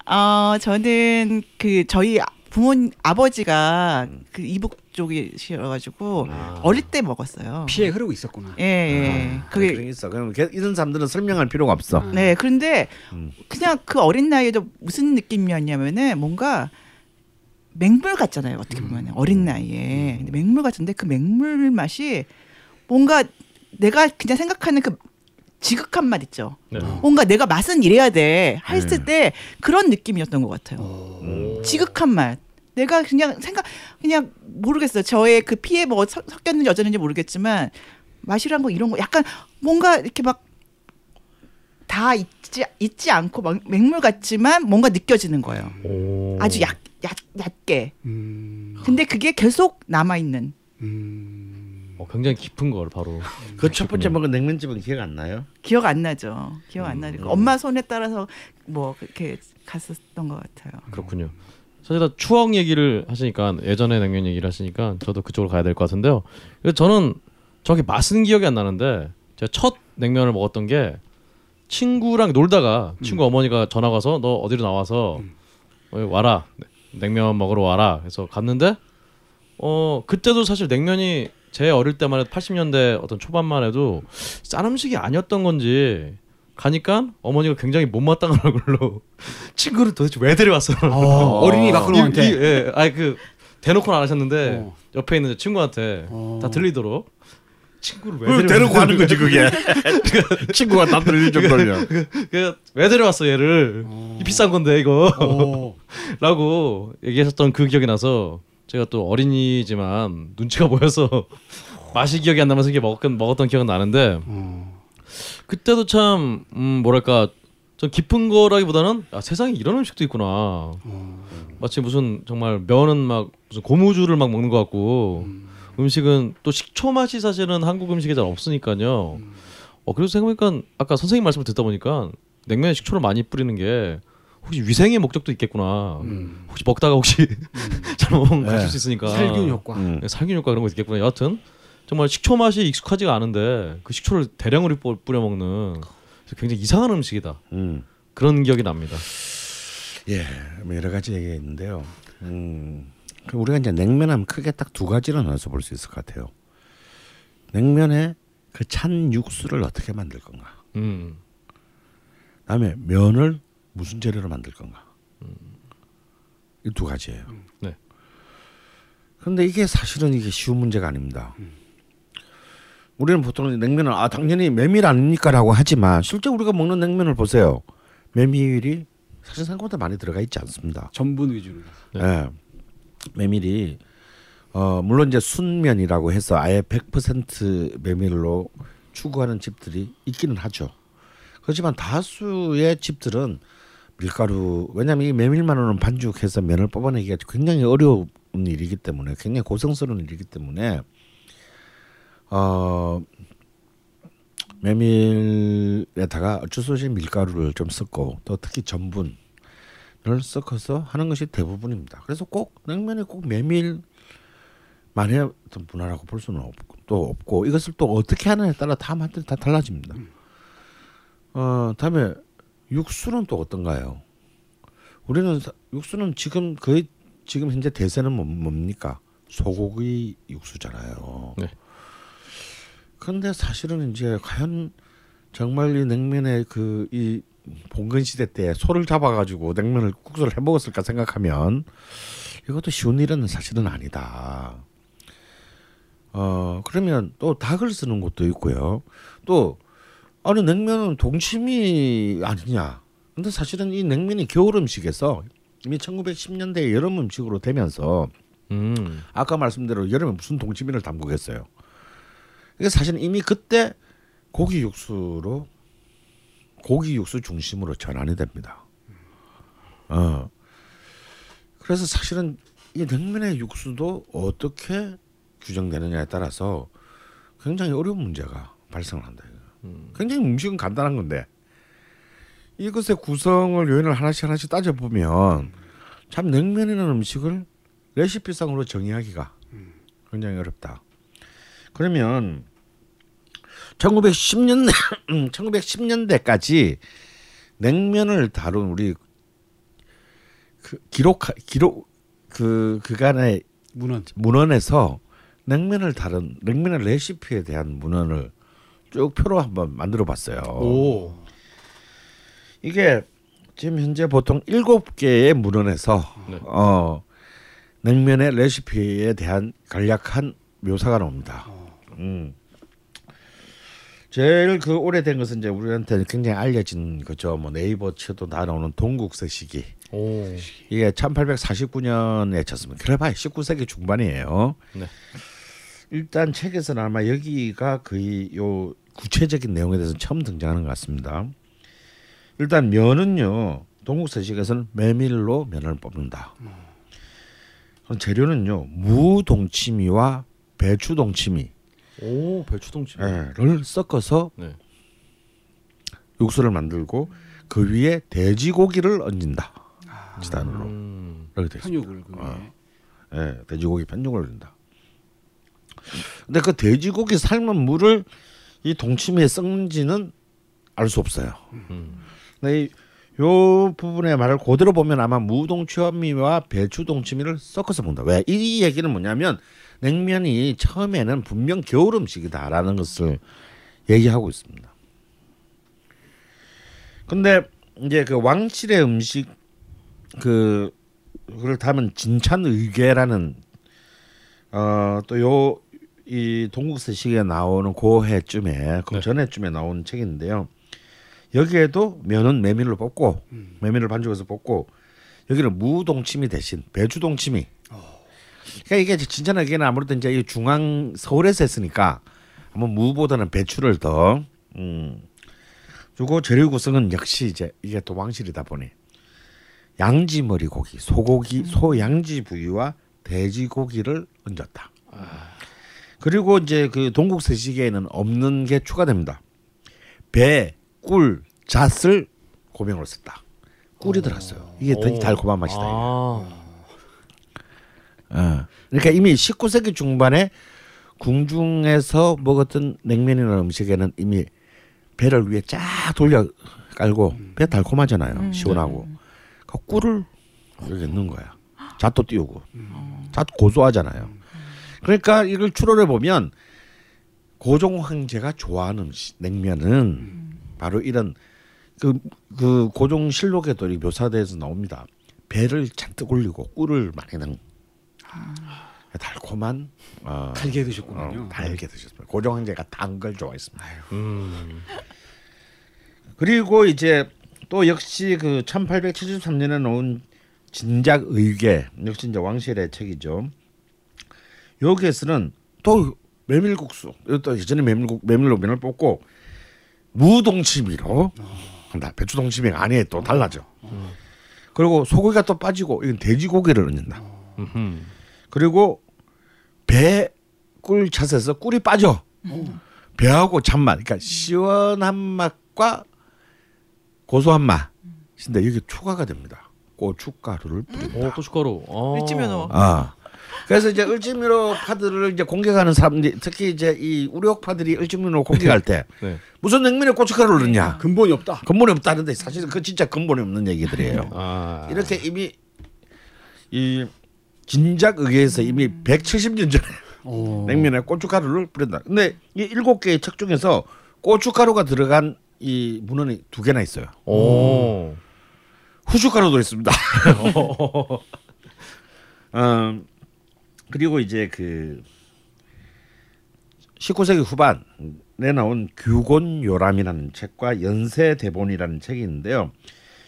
어, 저는 그 저희 부모 아버지가 그 이북 쪽이셔가지고 아. 어릴 때 먹었어요. 피해 흐르고 있었구나. 예, 예. 아, 그게 그게 있어. 그럼 걔- 이런 사람들은 설명할 필요가 없어. 아. 네. 그런데 음. 그냥 그 어린 나이에도 무슨 느낌이었냐면은 뭔가 맹물 같잖아요. 어떻게 보면 은 어린 나이에 근데 맹물 같은데 그 맹물 맛이 뭔가 내가 그냥 생각하는 그 지극한 맛 있죠. 네. 뭔가 내가 맛은 이래야 돼 했을 네. 때 그런 느낌이었던 것 같아요. 음. 지극한 맛. 내가 그냥 생각 그냥 모르겠어요. 저의 그 피에 뭐 섞- 섞였는지 어쩌는지 모르겠지만 맛이란 거 이런 거 약간 뭔가 이렇게 막 다 있지 있지 않고 막 맹물 같지만 뭔가 느껴지는 거예요. 오. 아주 약, 약 얕게. 음. 근데 그게 계속 남아 있는. 음. 어, 굉장히 깊은 걸 바로. 그 첫 번째 먹은 냉면집은 기억 안 나요? 기억 안 나죠. 기억 안 나니까 엄마 손에 따라서 뭐 그렇게 갔었던 것 같아요. 그렇군요. 사실 다 추억 얘기를 하시니까 예전의 냉면 얘기를 하시니까 저도 그쪽으로 가야 될 것 같은데요. 그래서 저는 정확히 맛은 기억이 안 나는데 제가 첫 냉면을 먹었던 게 친구랑 놀다가 친구 어머니가 전화 가서 너 어디로 나와서 어, 와라 냉면 먹으러 와라 해서 갔는데 어 그때도 사실 냉면이 제 어릴 때만 해도 80년대 어떤 초반만 해도 싼 음식이 아니었던 건지 가니까 어머니가 굉장히 못마땅한 얼굴로 친구를 도대체 왜 데려왔어? 어, 어린이 이- 이- 마크로한테. 예, 아니 그 대놓고는 안 하셨는데 어. 옆에 있는 친구한테 어. 다 들리도록 친구를 왜? 데리고 가는 거지 그게. 친구가 다 들릴 정도면. 그, 왜 데려왔어 얘를? 어. 이 비싼 건데 이거. 어. 라고 얘기하셨던 그 기억이 나서 제가 또 어린이지만 눈치가 보여서 맛이 기억이 안 나면서 이게 먹었던 먹었던 기억은 나는데 어. 그때도 참 음, 뭐랄까 좀 깊은 거라기보다는 아, 세상에 이런 음식도 있구나. 어. 마치 무슨 정말 면은 막 무슨 고무줄을 막 먹는 것 같고 음. 식은또 식초 맛이 사실은 한국 음식에 잘 없으니까요. 어 그래서 생각해보니까 아까 선생님 말씀을 듣다 보니까 냉면에 식초를 많이 뿌리는 게 혹시 위생의 목적도 있겠구나. 음. 혹시 먹다가 혹시 잘못 먹으면 네. 가실 수 있으니까 살균 효과. 음. 네, 살균 효과 그런 거 있겠구나. 여하튼 정말 식초 맛이 익숙하지가 않은데 그 식초를 대량으로 뿌- 뿌려 먹는 굉장히 이상한 음식이다. 음. 그런 기억이 납니다. 예, 뭐 여러 가지 얘기가 있는데요. 음, 그 우리가 이제 냉면하면 크게 딱 두 가지로 나눠서 볼 수 있을 것 같아요. 냉면에 그 찬 육수를 어떻게 만들 건가. 음. 그다음에 면을 무슨 재료로 만들 건가. 이 두 가지예요. 네. 그런데 이게 사실은 이게 쉬운 문제가 아닙니다. 우리는 보통 냉면을 아 당연히 메밀 아닙니까라고 하지만 실제 우리가 먹는 냉면을 보세요. 메밀이 사실 생각보다 많이 들어가 있지 않습니다. 전분 위주로. 네. 예. 메밀이 어 물론 이제 순면이라고 해서 아예 100% 메밀로 추구하는 집들이 있기는 하죠. 그렇지만 다수의 집들은 밀가루 왜냐하면 이 메밀만으로는 반죽해서 면을 뽑아내기가 굉장히 어려운 일이기 때문에 굉장히 고성스러운 일이기 때문에 어 메밀에다가 어쩔 수 없이 밀가루를 좀 섞고 또 특히 전분을 섞어서 하는 것이 대부분입니다. 그래서 꼭 냉면에 꼭 메밀만의 어떤 문화라고 볼 수는 없고 또 없고 이것을 또 어떻게 하느냐에 따라 다 맛들이 다 달라집니다. 어 다음에 육수는 또 어떤가요? 우리는 사- 육수는 지금 거의 지금 현재 대세는 뭐- 뭡니까? 소고기 육수잖아요. 네. 그런데 사실은 이제 과연 정말 이 냉면의 그 이 봉건 시대 때 소를 잡아가지고 냉면을 국수를 해 먹었을까 생각하면 이것도 쉬운 일은 사실은 아니다. 어 그러면 또 닭을 쓰는 곳도 있고요. 또 아니 냉면은 동치미 아니냐? 근데 사실은 이 냉면이 겨울 음식에서 이미 1910년대 여름 음식으로 되면서 음. 아까 말씀대로 여름에 무슨 동치미를 담그겠어요. 이게 사실 이미 그때 고기 육수로 고기 육수 중심으로 전환이 됩니다. 어. 그래서 사실은 이 냉면의 육수도 어떻게 규정되느냐에 따라서 굉장히 어려운 문제가 발생을 한다. 굉장히 음식은 간단한 건데 이것의 구성을 요인을 하나씩 하나씩 따져 보면 참 냉면이라는 음식을 레시피상으로 정의하기가 굉장히 어렵다. 그러면 1910년대 1910년대까지 냉면을 다룬 우리 그 기록 기록 그 그간의 문헌. 문헌에서 냉면을 다룬 냉면의 레시피에 대한 문헌을 쭉 표로 한번 만들어 봤어요. 오. 이게 지금 현재 보통 일곱 개의 문헌에서 네. 어 냉면의 레시피에 대한 간략한 묘사가 나옵니다. 음. 제일 그 오래된 것은 이제 우리한테 굉장히 알려진 거죠. 뭐 네이버 쳐도 나오는 동국서시기. 오. 이게 1849년에 쳤습니다. 그래봐야 19세기 중반이에요. 네. 일단 책에서는 아마 여기가 거의 요 구체적인 내용에 대해서 처음 등장하는 것 같습니다. 일단 면은요 동국서식에서는 메밀로 면을 뽑는다. 그럼 재료는요 무동치미와 배추동치미 오 배추동치. 를 섞어서 네. 육수를 만들고 그 위에 돼지고기를 얹는다. 지단으로 음. 편육을. 어. 예, 돼지고기 편육을 넣는다. 근데 그 돼지고기 삶은 물을 이 동치미에 섞는지는 알 수 없어요. 음. 근데 이, 요 부분의 말을 그대로 보면 아마 무동치미와 배추동치미를 섞어서 먹는다. 왜? 이 얘기는 뭐냐면 냉면이 처음에는 분명 겨울 음식이다라는 것을 얘기하고 있습니다. 근데 이제 그 왕실의 음식 그 그걸 담은 진찬 의궤라는 어 또 요 이 동국서식에 나오는 고해쯤에 그 네. 전해쯤에 나온 책인데요. 여기에도 면은 메밀로 뽑고 메밀을 반죽해서 뽑고 여기는 무동치미 대신 배추동치미. 그러니까 이게 진짠하게는 아무래도 이제 이 중앙 서울에서 했으니까 아마 무보다는 배추를 더 음. 그리고 재료 구성은 역시 이제 이게 또 왕실이다 보니 양지머리 고기, 소고기, 소 양지 부위와 돼지고기를 얹었다. 그리고 이제 그 동국서식에는 없는 게 추가됩니다. 배, 꿀, 잣을 고명으로 썼다. 꿀이 들었어요. 이게 되게 오. 달콤한 맛이다. 아. 어. 그러니까 이미 19세기 중반에 궁중에서 먹었던 냉면이라는 음식에는 이미 배를 위에 쫙 돌려 깔고 배 달콤하잖아요. 시원하고. 그 꿀을 여기 넣는 거야. 잣도 띄우고. 잣 고소하잖아요. 그러니까 이걸 추론해 보면 고종 황제가 좋아하는 음식, 냉면은 바로 이런 그, 그 고종 실록에도 이 묘사돼서 나옵니다. 배를 잔뜩 올리고 꿀을 많이 넣은 달콤한 어, 달게 어, 드셨군요. 달게 드셨습니다. 고종 황제가 단 걸 좋아했습니다. 음. 그리고 이제 또 역시 그 1873년에 나온 진작 의궤 역시 이제 왕실의 책이죠. 여기에서는 또 메밀국수 또 예전에 메밀국 메밀로 면을 뽑고 무동치미로 한다. 배추동치미가 아니에요. 또 달라져. 그리고 소고기가 또 빠지고 이건 돼지고기를 넣는다. 그리고 배꿀 찻에서 꿀이 빠져. 배하고 잔맛, 그러니까 시원한 맛과 고소한 맛인데 여기 추가가 됩니다. 고춧가루를 뿌린다. 오 고춧가루. 어. 을지면허. 아. 그래서 이제 을지미로 파들을 이제 공격하는 사람들이 특히 이제 이 우려파들이 을지미로 공격할 때 네. 무슨 냉면에 고춧가루를 넣냐? 근본이 없다. 근본이 없다는데 사실 그 진짜 근본이 없는 얘기들이에요. 아. 이렇게 이미 이 진작 의회에서 이미 170년 전에 어. 냉면에 고춧가루를 뿌린다. 근데 이 일곱 개의 책 중에서 고춧가루가 들어간 이 문헌이 두 개나 있어요. 오. 후춧가루도 있습니다. 음, 그리고 이제 그 19세기 후반에 나온 규곤 요람이라는 책과 연세 대본이라는 책이 있는데요.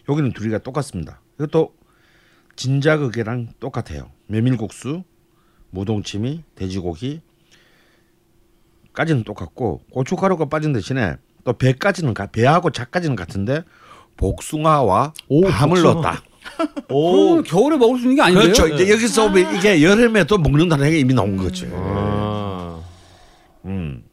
여기는 둘이가 똑같습니다. 이것도 진작의게랑 똑같아요. 메밀국수, 무동치미, 돼지고기 까지는 똑같고 고춧가루가 빠진 대신에 또 배까지는 가- 배하고 작까지는 같은데 복숭아와 오, 밤을 복숭아. 넣었다. 오. 겨울에 먹을 수 있는 게 아닌데요? 그렇죠. 이제 여기서 보면 이게 여름에 또 먹는다는 게 이미 나온 거죠. 아. 음.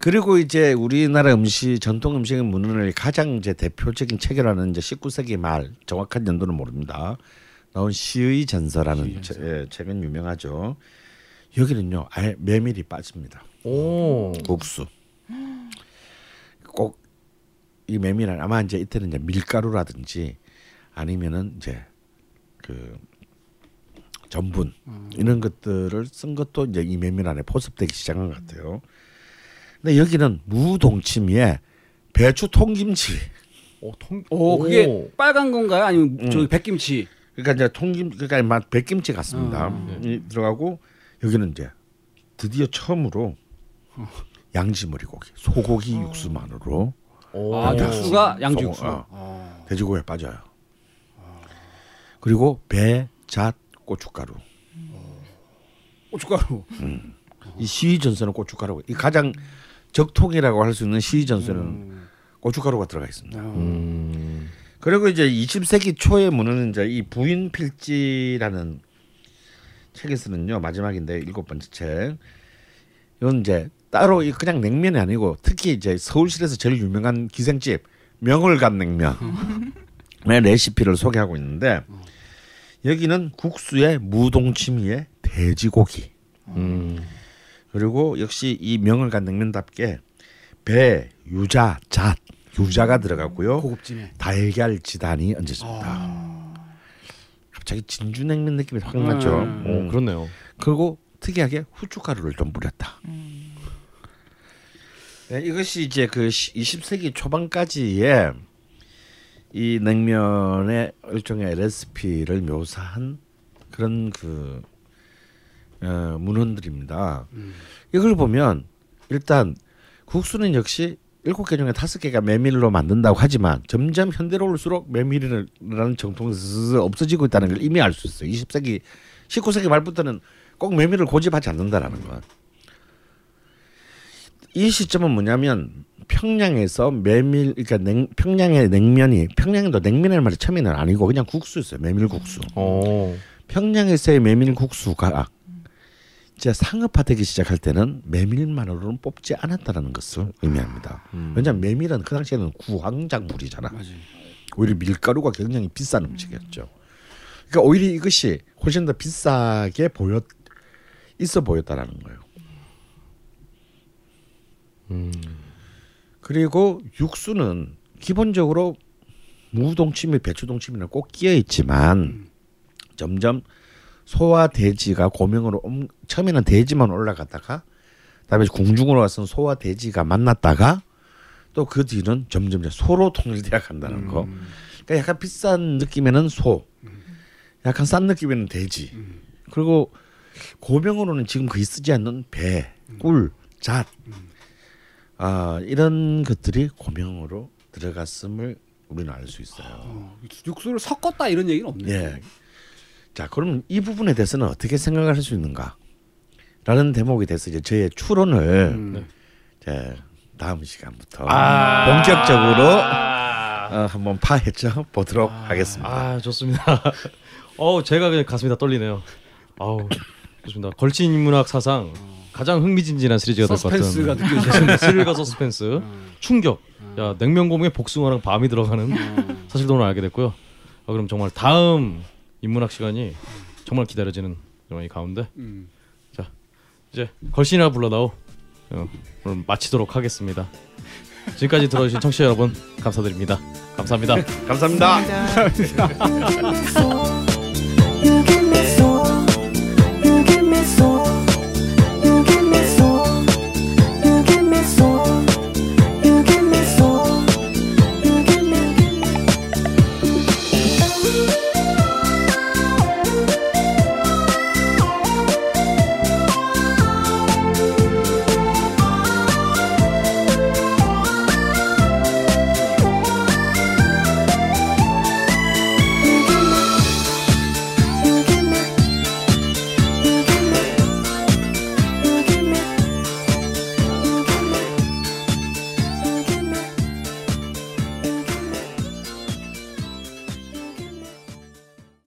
그리고 이제 우리나라 음식 전통 음식의 문헌을 가장 이제 대표적인 체결하는 이제 19세기 말 정확한 연도는 모릅니다. 나온 시의 전서라는 체- 예, 책은 유명하죠. 여기는요, 아예 메밀이 빠집니다. 오. 국수. 꼭 이 메밀은 아마 이제 이때는 이제 밀가루라든지 아니면은 이제 그 전분 이런 것들을 쓴 것도 이제 이 메밀 안에 포섭되기 시작한 것 같아요. 근데 여기는 무동치미에 배추 통김치. 오, 통. 오, 그게 빨간 건가요? 아니면 음. 저기 백김치? 그러니까 이제 통김 그러니까 맛 백김치 같습니다. 이 들어가고 여기는 이제 드디어 처음으로 양지머리 고기, 소고기 육수만으로 오. 아, 육수가 양지 소고- 육수. 어. 돼지고기에 빠져요. 그리고 배, 잣, 고춧가루. 고춧가루. 이 시전선은 고춧가루고 이 가장 적통이라고 할 수 있는 시전선은 고춧가루가 들어가 있습니다. 음. 그리고 이제 20세기 초의 문헌은 이제 이 부인 필지라는 책에서는요 마지막인데 일곱 번째 책 이건 이제 따로 이 그냥 냉면이 아니고 특히 이제 서울시에서 제일 유명한 기생집 명월간 냉면의 레시피를 소개하고 있는데 여기는 국수에 무동치미에 돼지고기 음. 그리고 역시 이 명월간 냉면답게 배, 유자, 잣, 유자가 들어가고요. 고급지네. 달걀 지단이 얹어집니다. 갑자기 진주 냉면 느낌이 확 나죠. 음. 오, 음. 그렇네요. 그리고 특이하게 후춧가루를 좀 뿌렸다. 네, 이것이 이제 그 20세기 초반까지의 이 냉면의 일종의 레시피를 묘사한 그런 그 어, 문헌들입니다. 이걸 보면 일단 국수는 역시 일곱 개 중에 다섯 개가 메밀로 만든다고 하지만 점점 현대로 올수록 메밀이라는 정통이 없어지고 있다는 걸 이미 알 수 있어요. 20세기, 19세기 말부터는 꼭 메밀을 고집하지 않는다라는 것. 이 시점은 뭐냐면 평양에서 메밀 그러니까 냉, 평양의 냉면이 평양도 냉면이라는 말이 처음에는 아니고 그냥 국수였어요. 메밀국수. 오. 평양에서의 메밀국수가 이제 상업화되기 시작할 때는 메밀만으로는 뽑지 않았다라는 것을 의미합니다. 왜냐하면 메밀은 그 당시에는 구황작물이잖아. 맞아요. 오히려 밀가루가 굉장히 비싼 음식이었죠. 그러니까 오히려 이것이 훨씬 더 비싸게 보였 있어 보였다라는 거예요. 그리고 육수는 기본적으로 무동치미, 배추동치미는 꼭 끼어 있지만 점점 소와 돼지가 고명으로 옴- 처음에는 돼지만 올라갔다가 그다음에 궁중으로 와서 소와 돼지가 만났다가 또 그 뒤는 점점 소로 통일되어 간다는 거. 그러니까 약간 비싼 느낌에는 소, 약간 싼 느낌에는 돼지. 그리고 고명으로는 지금 거의 쓰지 않는 배, 꿀, 잣. 아 이런 것들이 고명으로 들어갔음을 우리는 알 수 있어요. 어, 육수를 섞었다 이런 얘기는 없네요. 예. 자, 그럼 이 부분에 대해서는 어떻게 생각을 할수 있는가? 라는 대목에 대해서 이제 저의 추론을 음. 이제 다음 시간부터 아. 본격적으로 어, 한번 파헤쳐 보도록 하겠습니다. 아 좋습니다. 어우 제가 그냥 가슴이 다 떨리네요. 아우 좋습니다. 걸친 인문학 사상 가장 흥미진진한 시리즈가 될 것 같은 서스펜스가 느껴져요. 좋습니다. 스릴과 서스펜스 충격. 야 냉면 고무에 복숭아랑 밤이 들어가는 사실도 오늘 알게 됐고요. 아, 그럼 정말 다음 인문학 시간이 정말 기다려지는 이 가운데 음. 이제 걸신이나 불러다오 어, 오늘 마치도록 하겠습니다. 지금까지 들어주신 청취자 여러분 감사드립니다. 감사합니다. 감사합니다. 감사합니다.